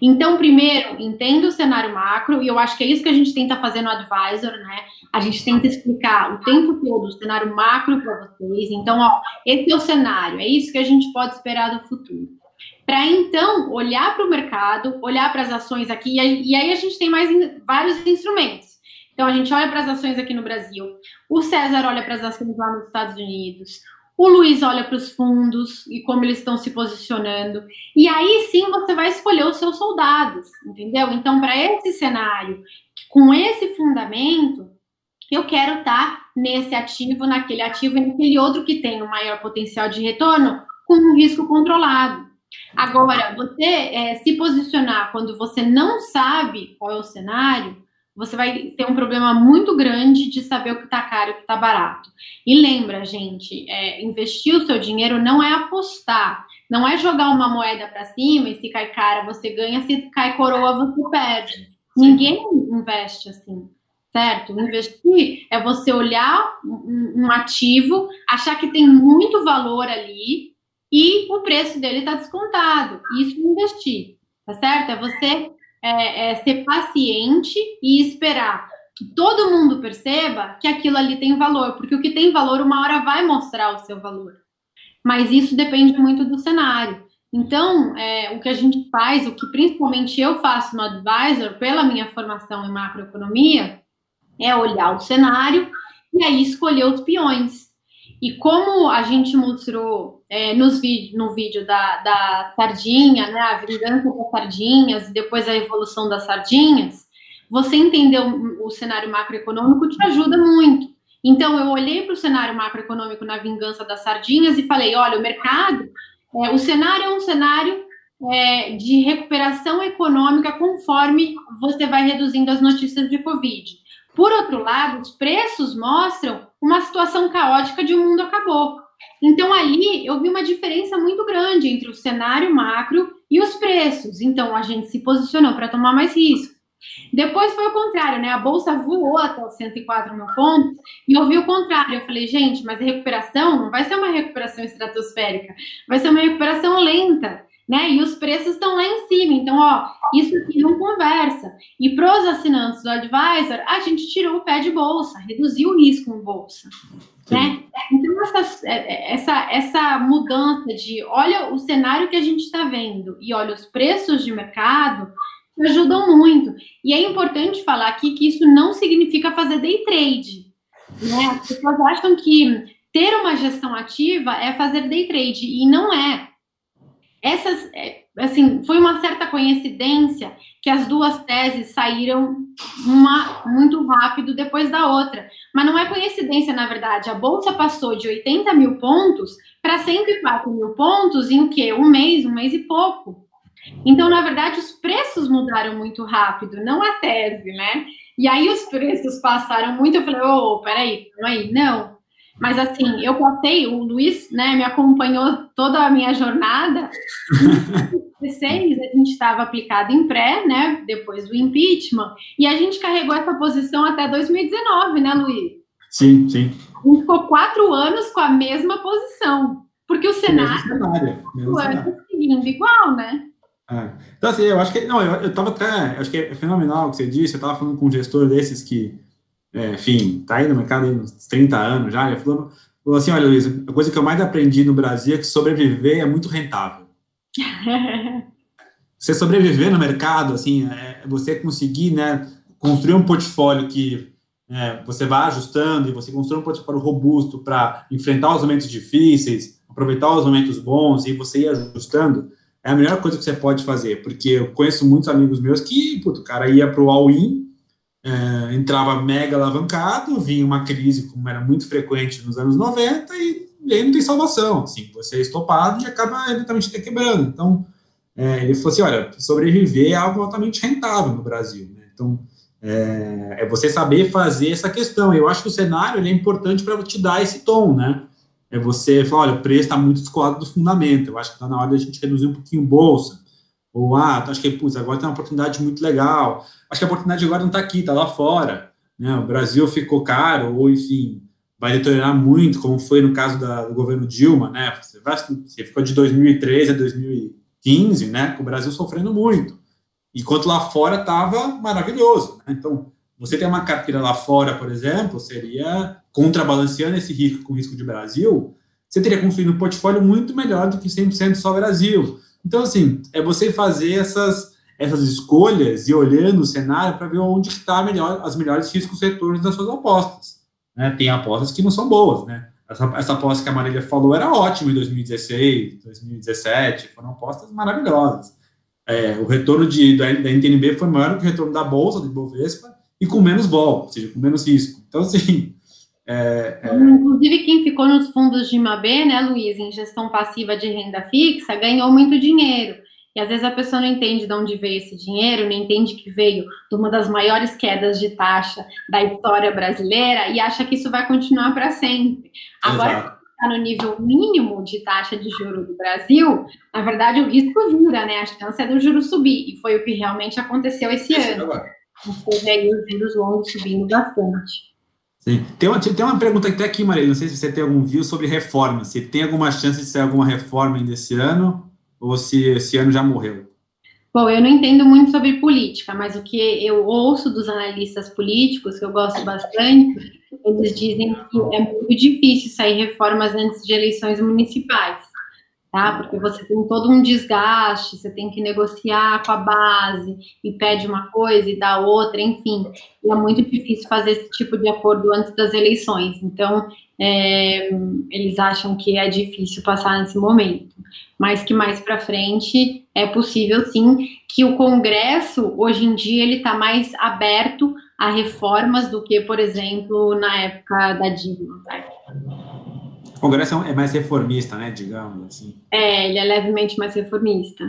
Então, primeiro, entenda o cenário macro, e eu acho que é isso que a gente tenta fazer no Advisor, né? A gente tenta explicar o tempo todo o cenário macro para vocês. Então, ó, esse é o cenário, é isso que a gente pode esperar do futuro. Para então olhar para o mercado, olhar para as ações aqui, e aí a gente tem mais vários instrumentos. Então, a gente olha para as ações aqui no Brasil, o César olha para as ações lá nos Estados Unidos, o Luiz olha para os fundos e como eles estão se posicionando. E aí sim você vai escolher os seus soldados, entendeu? Então, para esse cenário, com esse fundamento, eu quero estar tá nesse ativo, naquele ativo e naquele outro que tem o um maior potencial de retorno com um risco controlado. Agora, você é, se posicionar quando você não sabe qual é o cenário, você vai ter um problema muito grande de saber o que está caro e o que está barato. E lembra, gente, é, investir o seu dinheiro não é apostar, não é jogar uma moeda para cima e se cai cara você ganha, se cai coroa você perde. Ninguém investe assim. certo? Investir é você olhar um, um ativo, achar que tem muito valor ali e o preço dele está descontado. Isso é investir, tá certo? É você é, é ser paciente e esperar que todo mundo perceba que aquilo ali tem valor, porque o que tem valor uma hora vai mostrar o seu valor. Mas isso depende muito do cenário. Então, é, o que a gente faz, o que principalmente eu faço no Advisor, pela minha formação em macroeconomia, é olhar o cenário e aí escolher os peões. E como a gente mostrou é, nos no vídeo da, da sardinha, né, a vingança das sardinhas e depois a evolução das sardinhas, você entender o, o cenário macroeconômico te ajuda muito. Então, eu olhei para o cenário macroeconômico na vingança das sardinhas e falei: olha, o mercado, é, o cenário é um cenário é, de recuperação econômica conforme você vai reduzindo as notícias de Covid. Por outro lado, os preços mostram uma situação caótica de um mundo acabou. Então, ali eu vi uma diferença muito grande entre o cenário macro e os preços. Então, a gente se posicionou para tomar mais risco. Depois foi o contrário, né? A bolsa voou até os 104 mil pontos e eu vi o contrário. Eu falei, gente, mas a recuperação não vai ser uma recuperação estratosférica, vai ser uma recuperação lenta né? E os preços estão lá em cima. Então, ó, isso aqui não conversa. E para os assinantes do Advisor, a gente tirou o pé de bolsa, reduziu o risco em bolsa. Né? Então, essa, é, é, essa, essa mudança de olha o cenário que a gente está vendo e olha os preços de mercado ajudam muito. E é importante falar aqui que isso não significa fazer day trade. Né? As pessoas acham que ter uma gestão ativa é fazer day trade, e não é essas, é, assim, foi uma certa coincidência que as duas teses saíram uma muito rápido depois da outra. Mas não é coincidência, na verdade. A bolsa passou de 80 mil pontos para 104 mil pontos em o quê? Um mês, um mês e pouco. Então, na verdade, os preços mudaram muito rápido, não a tese, né? E aí os preços passaram muito. Eu falei, ô, oh, peraí, aí, não. Mas assim, eu passei, o Luiz, né, me acompanhou toda a minha jornada. Em 2016, a gente estava aplicado em pré, né, depois do impeachment, e a gente carregou essa posição até 2019, né, Luiz? Sim, sim. A gente ficou quatro anos com a mesma posição, porque o cenário, cenário, o ano seguindo igual, né? É. Então, assim, eu acho que, não, eu, eu tava até, acho que é fenomenal o que você disse, eu tava falando com um gestor desses que é, enfim, tá aí no mercado há uns 30 anos já, ele falou, falou assim, olha, Luiz, a coisa que eu mais aprendi no Brasil é que sobreviver é muito rentável. você sobreviver no mercado, assim, é você conseguir, né, construir um portfólio que é, você vai ajustando e você construir um portfólio robusto para enfrentar os momentos difíceis, aproveitar os momentos bons e você ir ajustando, é a melhor coisa que você pode fazer, porque eu conheço muitos amigos meus que, puto, o cara ia para o all-in é, entrava mega alavancado, vinha uma crise, como era muito frequente nos anos 90, e, e aí não tem salvação. Assim, você é estopado e acaba eventualmente até quebrando. Então, é, ele falou assim: olha, sobreviver é algo altamente rentável no Brasil. Né? Então, é, é, você saber fazer essa questão. Eu acho que o cenário é importante para te dar esse tom, né? É você falar: olha, o preço está muito descolado do fundamento. Eu acho que está na hora da gente reduzir um pouquinho bolsa. Ou, ah, acho que, putz, agora tem uma oportunidade muito legal acho que a oportunidade agora não está aqui, está lá fora. Né? O Brasil ficou caro, ou enfim, vai deteriorar muito, como foi no caso da, do governo Dilma, né? Você, vai, você ficou de 2013 a 2015, né? Com o Brasil sofrendo muito. Enquanto lá fora estava maravilhoso. Né? Então, você tem uma carteira lá fora, por exemplo, seria contrabalanceando esse risco com o risco de Brasil, você teria construído um portfólio muito melhor do que 100% só Brasil. Então, assim, é você fazer essas essas escolhas e olhando o cenário para ver onde está melhor, as melhores riscos retornos das suas apostas. Né? Tem apostas que não são boas, né? Essa, essa aposta que a Marília falou era ótima em 2016, 2017, foram apostas maravilhosas. É, o retorno de, da, da NTNB foi maior que o retorno da Bolsa, do Ibovespa, e com menos vol, ou seja, com menos risco. Então, assim... É, é... Inclusive, quem ficou nos fundos de IMAB, né, Luiz, em gestão passiva de renda fixa, ganhou muito dinheiro. E às vezes a pessoa não entende de onde veio esse dinheiro, não entende que veio de uma das maiores quedas de taxa da história brasileira e acha que isso vai continuar para sempre. Agora, está no nível mínimo de taxa de juro do Brasil, na verdade o risco vira, né? A chance é do juro subir. E foi o que realmente aconteceu esse ano. teve aí os juros longos subindo bastante. Sim. Tem uma, tem uma pergunta até aqui, Maria, não sei se você tem algum view sobre reforma, se tem alguma chance de sair alguma reforma ainda esse ano, ou se esse ano já morreu. Bom, eu não entendo muito sobre política, mas o que eu ouço dos analistas políticos, que eu gosto bastante, eles dizem que é muito difícil sair reformas antes de eleições municipais tá? Porque você tem todo um desgaste, você tem que negociar com a base e pede uma coisa e dá outra, enfim. E é muito difícil fazer esse tipo de acordo antes das eleições. Então, é, eles acham que é difícil passar nesse momento. Mas que mais para frente é possível sim que o Congresso hoje em dia ele está mais aberto a reformas do que, por exemplo, na época da Dilma. Tá? Congresso é mais reformista, né, digamos assim. É, ele é levemente mais reformista.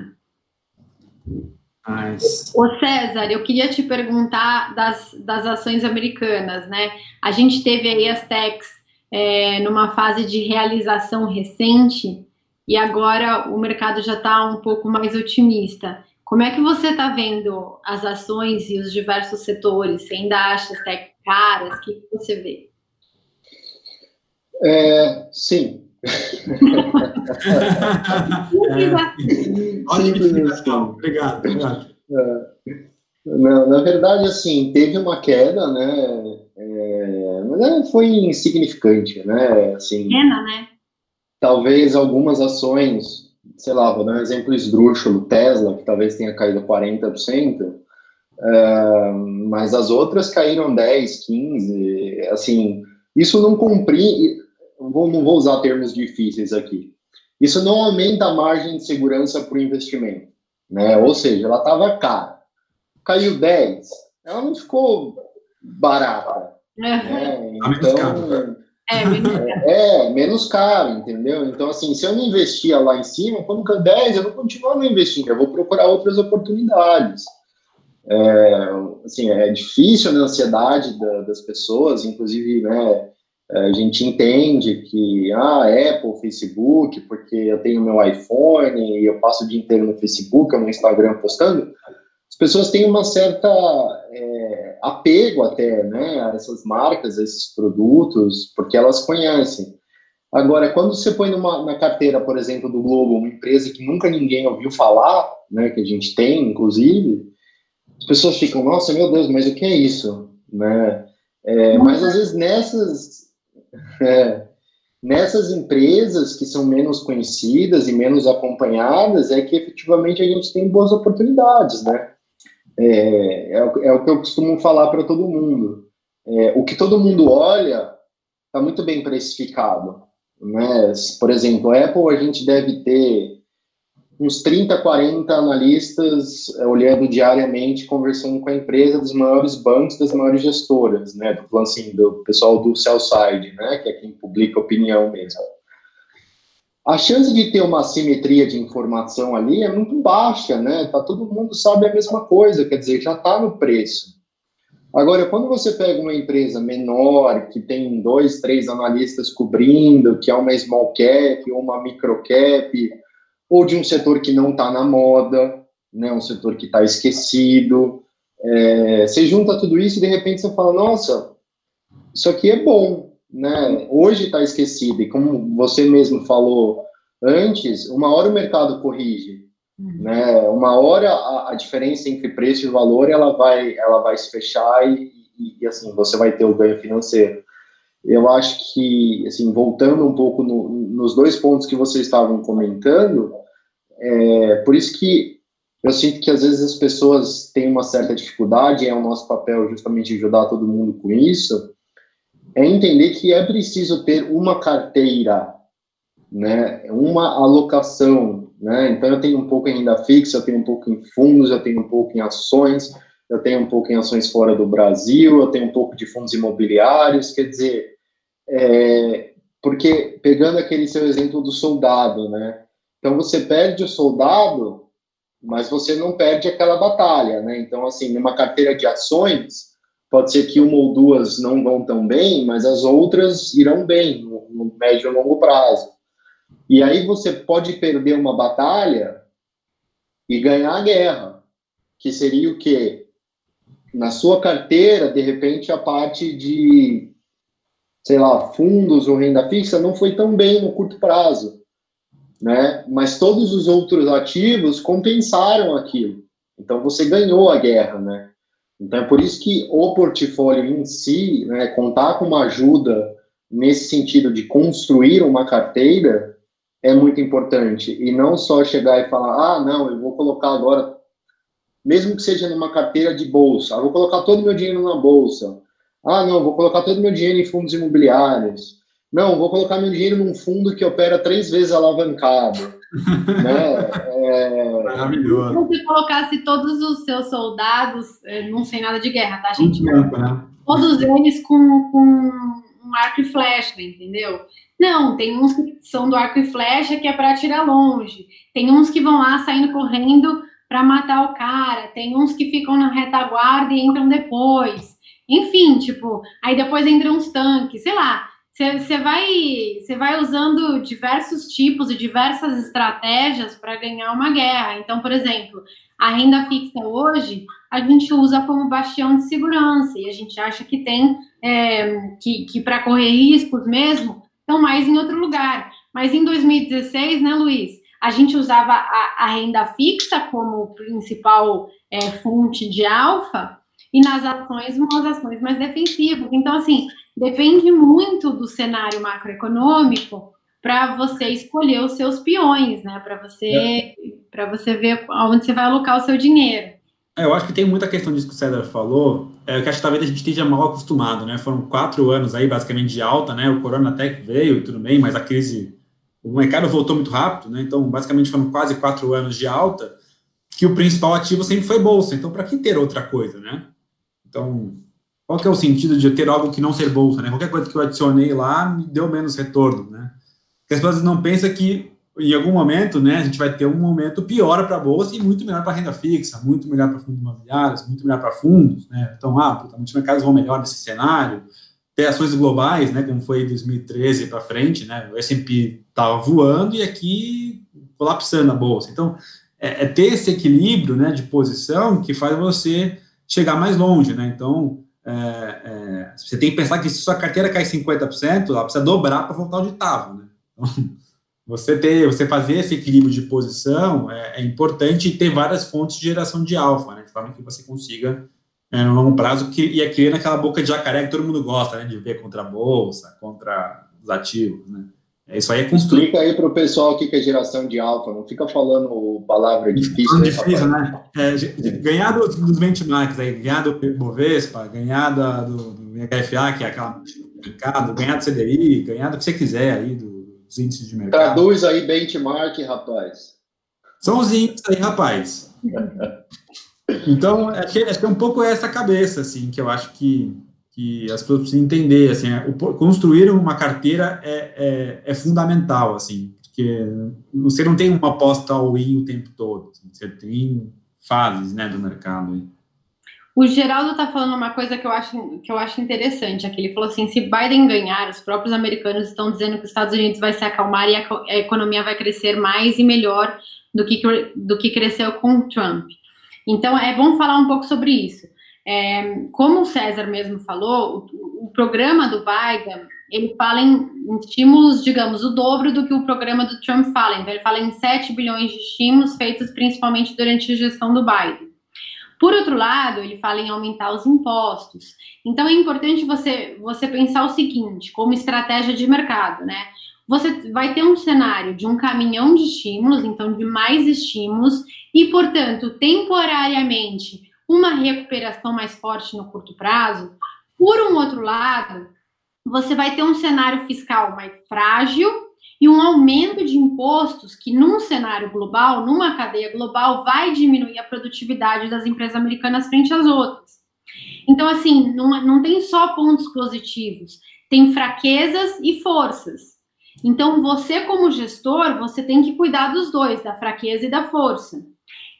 Mas... Ô César, eu queria te perguntar das, das ações americanas, né? A gente teve aí as techs é, numa fase de realização recente e agora o mercado já está um pouco mais otimista. Como é que você está vendo as ações e os diversos setores? Você ainda acha as tech caras? O que você vê? É, sim. é, obrigado, obrigado. É, não, na verdade, assim, teve uma queda, né? É, mas é, foi insignificante, né? Assim, Pena, né? Talvez algumas ações, sei lá, vou dar um exemplo esdrúxulo, Tesla, que talvez tenha caído 40%, é, mas as outras caíram 10, 15, assim, isso não cumprir, não vou, não vou usar termos difíceis aqui. Isso não aumenta a margem de segurança para o investimento, né? Ou seja, ela estava cara, caiu 10, ela não ficou barata. Né? Então, é, menos é, menos caro, entendeu? Então, assim, se eu não investia lá em cima, quando caiu 10, eu vou continuar não investindo, eu vou procurar outras oportunidades. É, assim, é difícil a ansiedade da, das pessoas, inclusive, né, a gente entende que, ah, Apple, Facebook, porque eu tenho meu iPhone e eu passo o dia inteiro no Facebook, no Instagram postando, as pessoas têm uma certa é, apego até, né, a essas marcas, a esses produtos, porque elas conhecem. Agora, quando você põe numa, na carteira, por exemplo, do Globo, uma empresa que nunca ninguém ouviu falar, né, que a gente tem, inclusive, as pessoas ficam, nossa, meu Deus, mas o que é isso? Né? É, mas às vezes nessas é, nessas empresas que são menos conhecidas e menos acompanhadas, é que efetivamente a gente tem boas oportunidades, né? É, é, é o que eu costumo falar para todo mundo. É, o que todo mundo olha está muito bem precificado. Né? Por exemplo, a Apple a gente deve ter uns 30, 40 analistas é, olhando diariamente, conversando com a empresa dos maiores bancos, das maiores gestoras, né, do, assim, do pessoal do sell side, né, que é quem publica opinião mesmo. A chance de ter uma assimetria de informação ali é muito baixa, né? Tá, todo mundo sabe a mesma coisa, quer dizer, já está no preço. Agora, quando você pega uma empresa menor, que tem dois, três analistas cobrindo, que é uma small cap uma micro cap, ou de um setor que não está na moda, né, um setor que está esquecido. É, você junta tudo isso e de repente você fala, nossa, isso aqui é bom, né? Hoje está esquecido e como você mesmo falou antes, uma hora o mercado corrige, uhum. né? Uma hora a, a, diferença entre preço e valor ela vai, ela vai se fechar e, e, e assim você vai ter o ganho financeiro eu acho que, assim, voltando um pouco no, nos dois pontos que vocês estavam comentando, é, por isso que eu sinto que às vezes as pessoas têm uma certa dificuldade, é o nosso papel justamente ajudar todo mundo com isso, é entender que é preciso ter uma carteira, né, uma alocação, né, então eu tenho um pouco em renda fixa, eu tenho um pouco em fundos, eu tenho um pouco em ações, eu tenho um pouco em ações fora do Brasil, eu tenho um pouco de fundos imobiliários, quer dizer, é, porque pegando aquele seu exemplo do soldado, né, então você perde o soldado, mas você não perde aquela batalha, né? Então assim, numa carteira de ações, pode ser que uma ou duas não vão tão bem, mas as outras irão bem no, no médio e longo prazo. E aí você pode perder uma batalha e ganhar a guerra, que seria o quê? na sua carteira, de repente, a parte de, sei lá, fundos ou renda fixa não foi tão bem no curto prazo, né? Mas todos os outros ativos compensaram aquilo. Então você ganhou a guerra, né? Então é por isso que o portfólio em si, né, contar com uma ajuda nesse sentido de construir uma carteira é muito importante e não só chegar e falar, ah, não, eu vou colocar agora mesmo que seja numa carteira de bolsa. Ah, vou colocar todo o meu dinheiro na bolsa. Ah, não, vou colocar todo o meu dinheiro em fundos imobiliários. Não, vou colocar meu dinheiro num fundo que opera três vezes alavancado. né? É... Maravilhoso. Se você colocasse todos os seus soldados, eh, não sei nada de guerra, tá, gente? Tempo, né? Todos eles com, com um arco e flecha, entendeu? Não, tem uns que são do arco e flecha que é para atirar longe. Tem uns que vão lá saindo correndo para matar o cara, tem uns que ficam na retaguarda e entram depois. Enfim, tipo, aí depois entram uns tanques, sei lá. Você vai, vai usando diversos tipos e diversas estratégias para ganhar uma guerra. Então, por exemplo, a renda fixa hoje a gente usa como bastião de segurança e a gente acha que tem é, que, que para correr riscos mesmo estão mais em outro lugar. Mas em 2016, né, Luiz? a gente usava a, a renda fixa como principal é, fonte de alfa e nas ações umas ações mais defensivas. Então, assim, depende muito do cenário macroeconômico para você escolher os seus peões, né? Para você, é. para você ver aonde você vai alocar o seu dinheiro. É, eu acho que tem muita questão disso que o César falou, é, que acho que talvez a gente esteja mal acostumado, né? Foram quatro anos aí, basicamente, de alta, né? O corona até veio e tudo bem, mas a crise o mercado voltou muito rápido, né? Então, basicamente, foram quase quatro anos de alta, que o principal ativo sempre foi bolsa. Então, para que ter outra coisa, né? Então, qual que é o sentido de eu ter algo que não ser bolsa, né? Qualquer coisa que eu adicionei lá me deu menos retorno, né? Porque as pessoas não pensam que em algum momento, né, a gente vai ter um momento pior para a bolsa e muito melhor para renda fixa, muito melhor para fundos imobiliários, muito melhor para fundos, né? Então, ah, puta, muitos mercados vão melhor nesse cenário ter ações globais, né, como foi em 2013 para frente, né, o S&P estava voando e aqui colapsando a bolsa. Então, é, é, ter esse equilíbrio, né, de posição que faz você chegar mais longe, né. Então, é, é, você tem que pensar que se sua carteira cai 50%, ela precisa dobrar para voltar onde estava, né. Então, você ter, você fazer esse equilíbrio de posição é, é importante e ter várias fontes de geração de alfa, né, de forma que você consiga é, no longo prazo, que ia criando aquela boca de jacaré que todo mundo gosta, né? De ver contra a bolsa, contra os ativos, né? É, isso aí é construir. Explica aí para o pessoal o que é geração de alfa, não fica falando palavra difícil. É difícil, né? É, ganhar dos, dos benchmarks aí, ganhar do Bovespa, ganhar da, do, do HFA, que é aquela mercado, ganhar do CDI, ganhar do que você quiser aí, do, dos índices de mercado. Traduz aí benchmark, rapaz. São os índices aí, rapaz. Então, acho que, acho que é um pouco essa cabeça, assim, que eu acho que, que as pessoas precisam entender, assim, é, o, construir uma carteira é, é, é, fundamental, assim, porque você não tem uma aposta ao in o tempo todo, assim, você tem fases, né, do mercado. O Geraldo está falando uma coisa que eu, acho, que eu acho interessante aqui. Ele falou assim: se Biden ganhar, os próprios americanos estão dizendo que os Estados Unidos vai se acalmar e a, a economia vai crescer mais e melhor do que, do que cresceu com Trump. Então, é bom falar um pouco sobre isso. É, como o César mesmo falou, o, o, programa do Biden, ele fala em, em, estímulos, digamos, o dobro do que o programa do Trump fala. Então, ele fala em 7 bilhões de estímulos feitos principalmente durante a gestão do Biden. Por outro lado, ele fala em aumentar os impostos. Então, é importante você, você pensar o seguinte, como estratégia de mercado, né? Você vai ter um cenário de um caminhão de estímulos, então de mais estímulos, e, portanto, temporariamente, uma recuperação mais forte no curto prazo. Por um outro lado, você vai ter um cenário fiscal mais frágil e um aumento de impostos que, num cenário global, numa cadeia global, vai diminuir a produtividade das empresas americanas frente às outras. Então, assim, não, não tem só pontos positivos, tem fraquezas e forças. Então, você, como gestor, você tem que cuidar dos dois, da fraqueza e da força.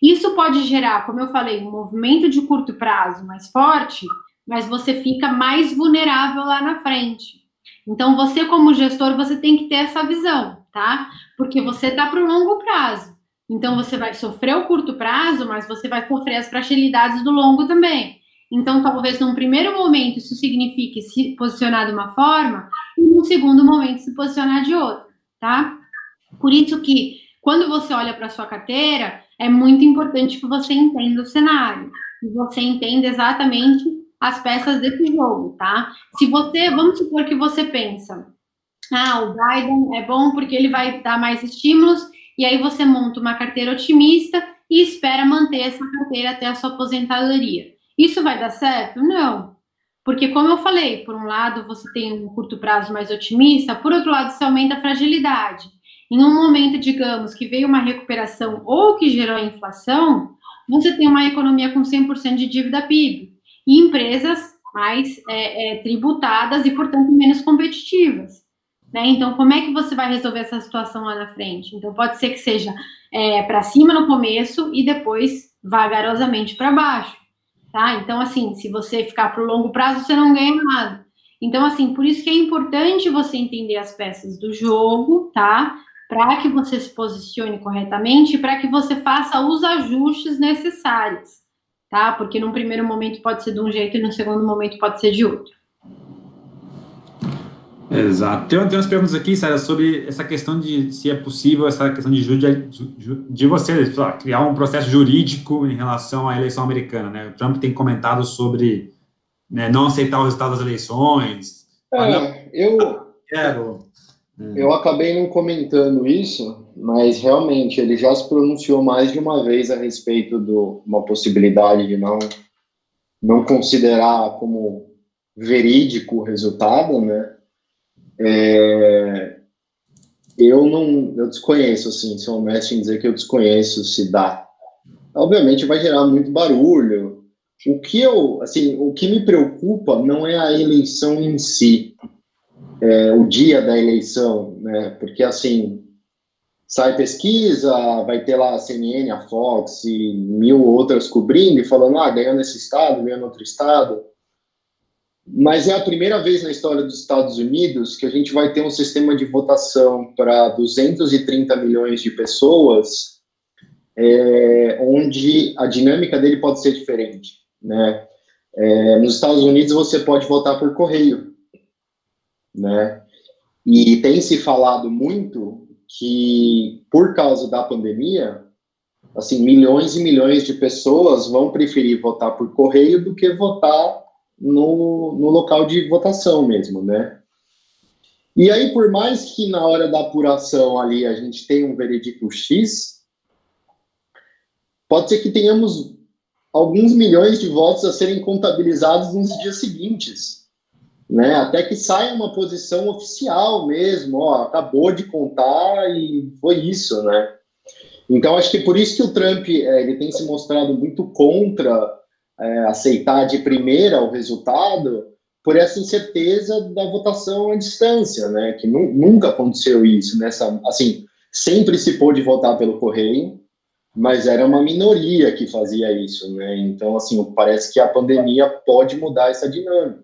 Isso pode gerar, como eu falei, um movimento de curto prazo mais forte, mas você fica mais vulnerável lá na frente. Então, você, como gestor, você tem que ter essa visão, tá? Porque você está para o longo prazo. Então, você vai sofrer o curto prazo, mas você vai sofrer as fragilidades do longo também. Então, talvez num primeiro momento isso signifique se posicionar de uma forma e num segundo momento se posicionar de outra, tá? Por isso que quando você olha para sua carteira, é muito importante que você entenda o cenário, que você entenda exatamente as peças desse jogo, tá? Se você, vamos supor que você pensa, ah, o Biden é bom porque ele vai dar mais estímulos, e aí você monta uma carteira otimista e espera manter essa carteira até a sua aposentadoria. Isso vai dar certo? Não. Porque, como eu falei, por um lado você tem um curto prazo mais otimista, por outro lado você aumenta a fragilidade. Em um momento, digamos, que veio uma recuperação ou que gerou inflação, você tem uma economia com 100% de dívida PIB e empresas mais é, é, tributadas e, portanto, menos competitivas. Né? Então, como é que você vai resolver essa situação lá na frente? Então, pode ser que seja é, para cima no começo e depois vagarosamente para baixo tá? Então, assim, se você ficar para o longo prazo, você não ganha nada. Então, assim, por isso que é importante você entender as peças do jogo, tá? Para que você se posicione corretamente e para que você faça os ajustes necessários, tá? Porque num primeiro momento pode ser de um jeito e no segundo momento pode ser de outro. Exato. Tem, tem umas perguntas aqui, Sara, sobre essa questão de se é possível essa questão de, de você lá, criar um processo jurídico em relação à eleição americana, né? O Trump tem comentado sobre né, não aceitar o resultado das eleições. É, não, eu quero. É. Eu acabei não comentando isso, mas realmente ele já se pronunciou mais de uma vez a respeito de uma possibilidade de não não considerar como verídico o resultado, né? É, eu não, eu desconheço, assim, sou honesto em dizer que eu desconheço se dá. Obviamente vai gerar muito barulho. O que eu, assim, o que me preocupa não é a eleição em si, é, o dia da eleição, né? Porque assim sai pesquisa, vai ter lá a CNN, a Fox e mil outras cobrindo e falando, ah, ganhou nesse estado, ganhou no outro estado. Mas é a primeira vez na história dos Estados Unidos que a gente vai ter um sistema de votação para 230 milhões de pessoas, é, onde a dinâmica dele pode ser diferente. Né? É, nos Estados Unidos você pode votar por correio, né? E tem se falado muito que por causa da pandemia, assim milhões e milhões de pessoas vão preferir votar por correio do que votar no, no local de votação mesmo, né? E aí, por mais que na hora da apuração ali a gente tenha um veredicto X, pode ser que tenhamos alguns milhões de votos a serem contabilizados nos dias seguintes, né? Até que saia uma posição oficial mesmo, ó, acabou de contar e foi isso, né? Então, acho que por isso que o Trump é, ele tem se mostrado muito contra é, aceitar de primeira o resultado por essa incerteza da votação à distância, né? Que nu nunca aconteceu isso nessa, assim, sempre se pôde votar pelo correio, mas era uma minoria que fazia isso, né? Então, assim, parece que a pandemia pode mudar essa dinâmica.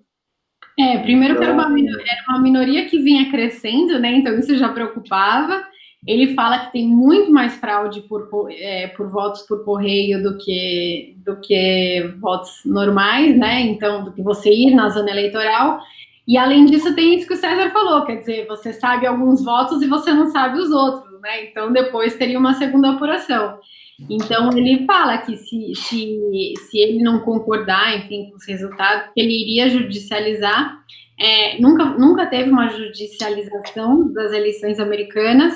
É, primeiro então, que era uma, minoria, era uma minoria que vinha crescendo, né? Então isso já preocupava. Ele fala que tem muito mais fraude por, é, por votos por correio do que, do que votos normais, né? Então, do que você ir na zona eleitoral. E além disso, tem isso que o César falou, quer dizer, você sabe alguns votos e você não sabe os outros, né? Então, depois teria uma segunda apuração. Então, ele fala que se, se, se ele não concordar, enfim, com os resultados, ele iria judicializar. É, nunca, nunca teve uma judicialização das eleições americanas,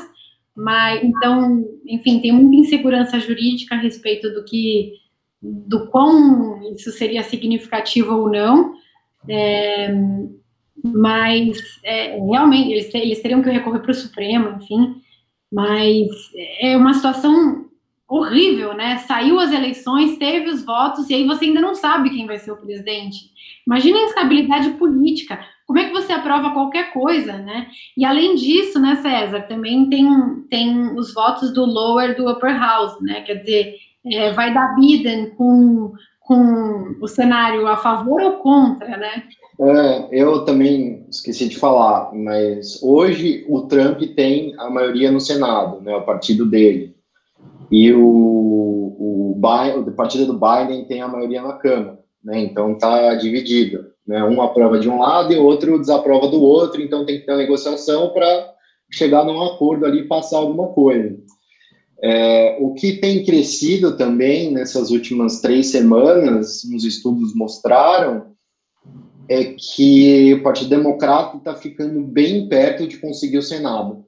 mas então, enfim, tem muita insegurança jurídica a respeito do que do quão isso seria significativo ou não. É, mas é, realmente eles, eles teriam que recorrer para o Supremo, enfim. Mas é uma situação horrível, né? Saiu as eleições, teve os votos, e aí você ainda não sabe quem vai ser o presidente. Imagina a instabilidade política. Como é que você aprova qualquer coisa, né? E além disso, né, César, também tem, tem os votos do lower do upper house, né? Quer dizer, é, vai dar Biden com, com o cenário a favor ou contra, né? É, eu também esqueci de falar, mas hoje o Trump tem a maioria no Senado, né, o partido dele, e o, o, partido do Biden tem a maioria na Câmara. né? Então tá dividido, né? Um aprova de um lado e o outro desaprova do outro, então tem que ter uma negociação para chegar num acordo ali e passar alguma coisa. É, o que tem crescido também nessas últimas três semanas, uns estudos mostraram, é que o Partido Democrata está ficando bem perto de conseguir o Senado.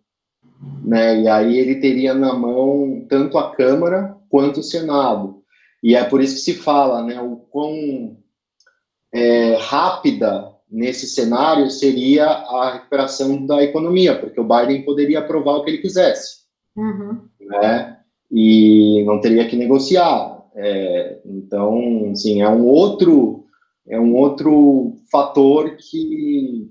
Né? E aí ele teria na mão tanto a Câmara quanto o Senado. E é por isso que se fala, né, o quão é, rápida nesse cenário seria a recuperação da economia, porque o Biden poderia aprovar o que ele quisesse, uhum. né? E não teria que negociar. É, então, assim, é um outro é um outro fator que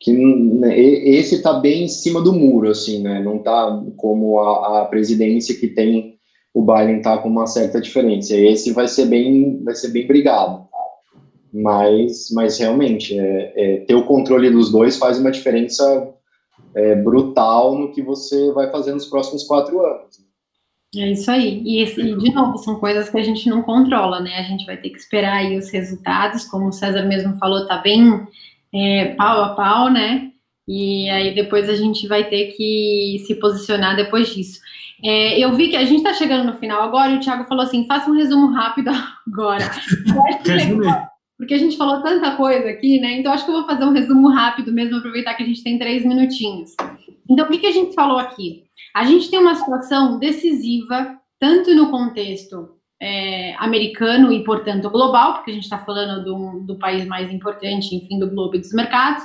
que né, esse está bem em cima do muro, assim, né? Não está como a, a presidência que tem o Biden tá com uma certa diferença. Esse vai ser bem, vai ser bem brigado. Mas, mas realmente, é, é, ter o controle dos dois faz uma diferença é, brutal no que você vai fazer nos próximos quatro anos. É isso aí. E, e, de novo, são coisas que a gente não controla, né? A gente vai ter que esperar aí os resultados, como o César mesmo falou, tá bem é, pau a pau, né? E aí depois a gente vai ter que se posicionar depois disso. É, eu vi que a gente está chegando no final agora e o Thiago falou assim: faça um resumo rápido agora. porque a gente falou tanta coisa aqui, né? Então acho que eu vou fazer um resumo rápido mesmo, aproveitar que a gente tem três minutinhos. Então, o que, que a gente falou aqui? A gente tem uma situação decisiva, tanto no contexto é, americano e, portanto, global, porque a gente está falando do, do país mais importante, enfim, do globo e dos mercados,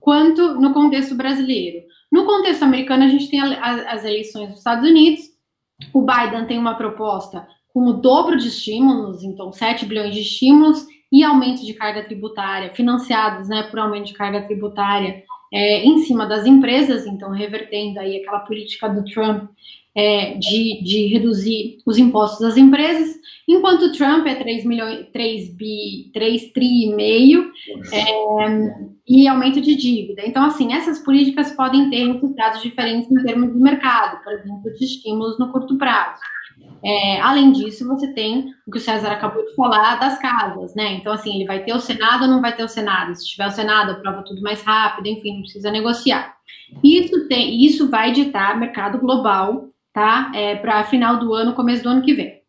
quanto no contexto brasileiro. No contexto americano, a gente tem a, a, as eleições dos Estados Unidos. O Biden tem uma proposta com o dobro de estímulos, então 7 bilhões de estímulos e aumento de carga tributária, financiados né, por aumento de carga tributária é, em cima das empresas, então revertendo aí aquela política do Trump é, de, de reduzir os impostos das empresas, enquanto Trump é 3 milhões, 3 bi, 3 tri e meio é, e aumento de dívida. Então, assim, essas políticas podem ter resultados diferentes em termos de mercado, por exemplo, de estímulos no curto prazo. É, além disso, você tem o que o César acabou de falar das casas, né? Então, assim, ele vai ter o Senado ou não vai ter o Senado? Se tiver o Senado, aprova tudo mais rápido, enfim, não precisa negociar. Isso, tem, isso vai ditar mercado global tá? É, para final do ano, começo do ano que vem.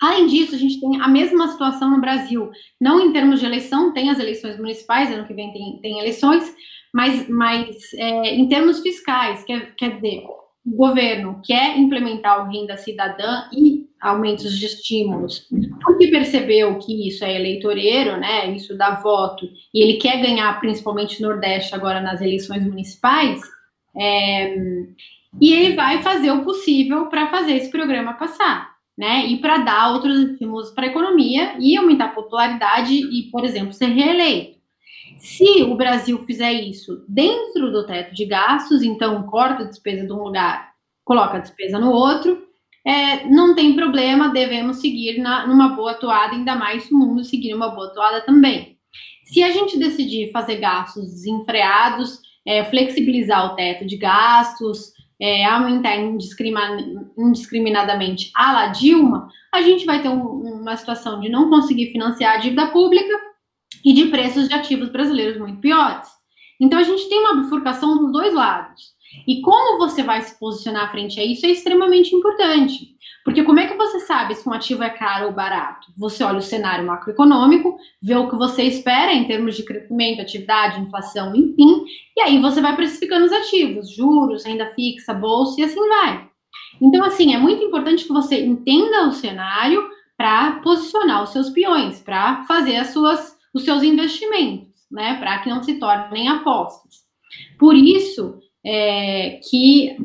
Além disso, a gente tem a mesma situação no Brasil, não em termos de eleição, tem as eleições municipais, ano que vem tem, tem eleições, mas, mas é, em termos fiscais, quer, quer dizer, o governo quer implementar o renda cidadã e aumentos de estímulos, porque percebeu que isso é eleitoreiro, né, isso dá voto, e ele quer ganhar principalmente no Nordeste agora nas eleições municipais, é, e ele vai fazer o possível para fazer esse programa passar, né? E para dar outros estímulos para a economia e aumentar a popularidade e, por exemplo, ser reeleito. Se o Brasil fizer isso dentro do teto de gastos, então corta a despesa de um lugar, coloca a despesa no outro, é, não tem problema, devemos seguir na, numa boa toada, ainda mais se o mundo seguir uma boa toada também. Se a gente decidir fazer gastos desenfreados, é, flexibilizar o teto de gastos, é, aumentar indiscriminadamente a la Dilma, a gente vai ter um, uma situação de não conseguir financiar a dívida pública e de preços de ativos brasileiros muito piores. Então, a gente tem uma bifurcação dos dois lados. E como você vai se posicionar frente a isso é extremamente importante. Porque como é que você sabe se um ativo é caro ou barato? Você olha o cenário macroeconômico, vê o que você espera em termos de crescimento, atividade, inflação, enfim, e aí você vai precificando os ativos, juros, renda fixa, bolsa e assim vai. Então, assim, é muito importante que você entenda o cenário para posicionar os seus peões, para fazer as suas, os seus investimentos, né? Para que não se tornem apostas. Por isso é, que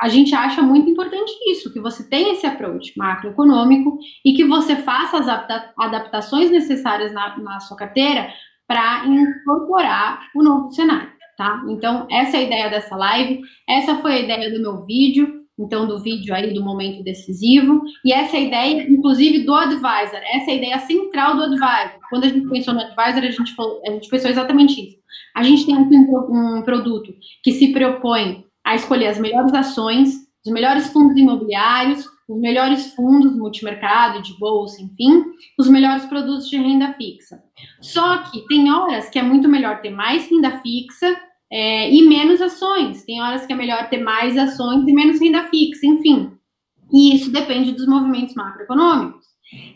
a gente acha muito importante isso, que você tenha esse approach macroeconômico e que você faça as adaptações necessárias na, na sua carteira para incorporar o novo cenário, tá? Então, essa é a ideia dessa live, essa foi a ideia do meu vídeo, então, do vídeo aí do momento decisivo, e essa é a ideia, inclusive, do advisor, essa é a ideia central do advisor. Quando a gente pensou no advisor, a gente, falou, a gente pensou exatamente isso. A gente tem um, um produto que se propõe a escolher as melhores ações, os melhores fundos imobiliários, os melhores fundos multimercado, de bolsa, enfim, os melhores produtos de renda fixa. Só que tem horas que é muito melhor ter mais renda fixa é, e menos ações. Tem horas que é melhor ter mais ações e menos renda fixa, enfim. E isso depende dos movimentos macroeconômicos.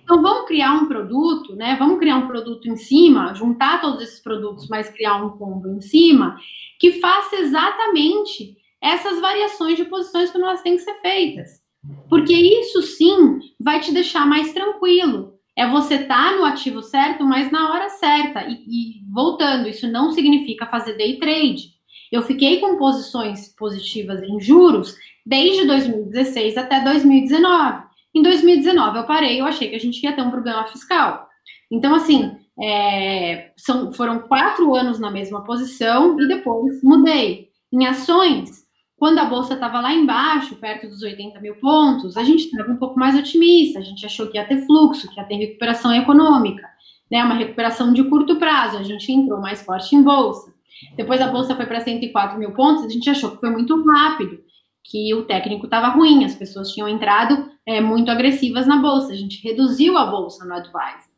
Então, vamos criar um produto, né? Vamos criar um produto em cima, juntar todos esses produtos, mas criar um combo em cima, que faça exatamente essas variações de posições que elas têm que ser feitas. Porque isso sim vai te deixar mais tranquilo. É você estar tá no ativo certo, mas na hora certa. E, e voltando, isso não significa fazer day trade. Eu fiquei com posições positivas em juros desde 2016 até 2019. Em 2019 eu parei, eu achei que a gente ia ter um problema fiscal. Então, assim, é, são, foram quatro anos na mesma posição e depois mudei. Em ações, quando a bolsa estava lá embaixo, perto dos 80 mil pontos, a gente estava um pouco mais otimista, a gente achou que ia ter fluxo, que ia ter recuperação econômica, né, uma recuperação de curto prazo, a gente entrou mais forte em bolsa. Depois a bolsa foi para 104 mil pontos, a gente achou que foi muito rápido, que o técnico estava ruim, as pessoas tinham entrado é, muito agressivas na bolsa, a gente reduziu a bolsa no advisor.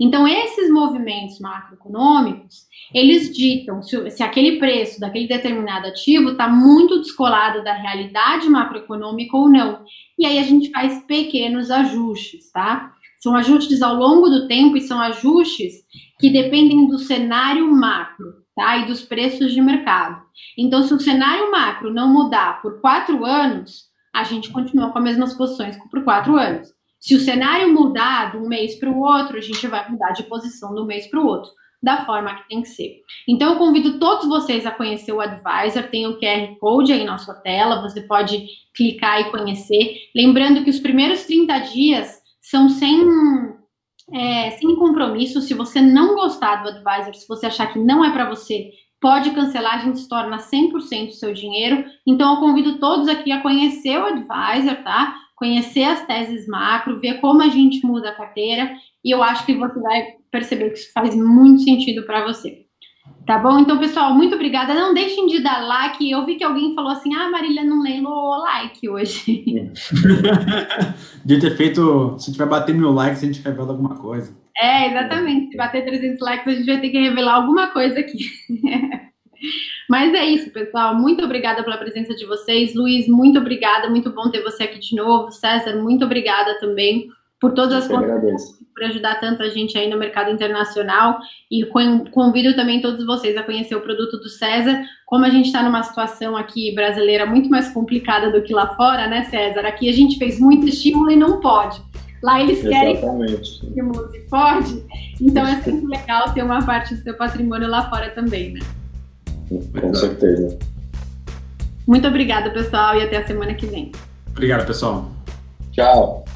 Então, esses movimentos macroeconômicos, eles ditam se, se aquele preço daquele determinado ativo está muito descolado da realidade macroeconômica ou não. E aí a gente faz pequenos ajustes, tá? São ajustes ao longo do tempo e são ajustes que dependem do cenário macro, tá? E dos preços de mercado. Então, se o cenário macro não mudar por quatro anos, a gente continua com as mesmas posições por quatro anos. Se o cenário mudar de um mês para o outro, a gente vai mudar de posição de um mês para o outro, da forma que tem que ser. Então, eu convido todos vocês a conhecer o Advisor, tem o QR Code aí na sua tela, você pode clicar e conhecer. Lembrando que os primeiros 30 dias são sem, é, sem compromisso. Se você não gostar do Advisor, se você achar que não é para você, pode cancelar, a gente torna 100% o seu dinheiro. Então, eu convido todos aqui a conhecer o Advisor, tá? Conhecer as teses macro, ver como a gente muda a carteira, e eu acho que você vai perceber que isso faz muito sentido para você. Tá bom? Então, pessoal, muito obrigada. Não deixem de dar like. Eu vi que alguém falou assim: ah, Marília não leu like hoje. de ter feito, se tiver bater mil likes, a gente revela alguma coisa. É, exatamente. Se bater 300 likes, a gente vai ter que revelar alguma coisa aqui. Mas é isso, pessoal. Muito obrigada pela presença de vocês. Luiz, muito obrigada. Muito bom ter você aqui de novo. César, muito obrigada também por todas as contribuições, por ajudar tanta gente aí no mercado internacional. E convido também todos vocês a conhecer o produto do César. Como a gente está numa situação aqui brasileira muito mais complicada do que lá fora, né, César? Aqui a gente fez muito estímulo e não pode. Lá eles querem Exatamente. que pode. Então é sempre legal ter uma parte do seu patrimônio lá fora também, né? Com certeza. Muito obrigada, pessoal, e até a semana que vem. Obrigado, pessoal. Tchau.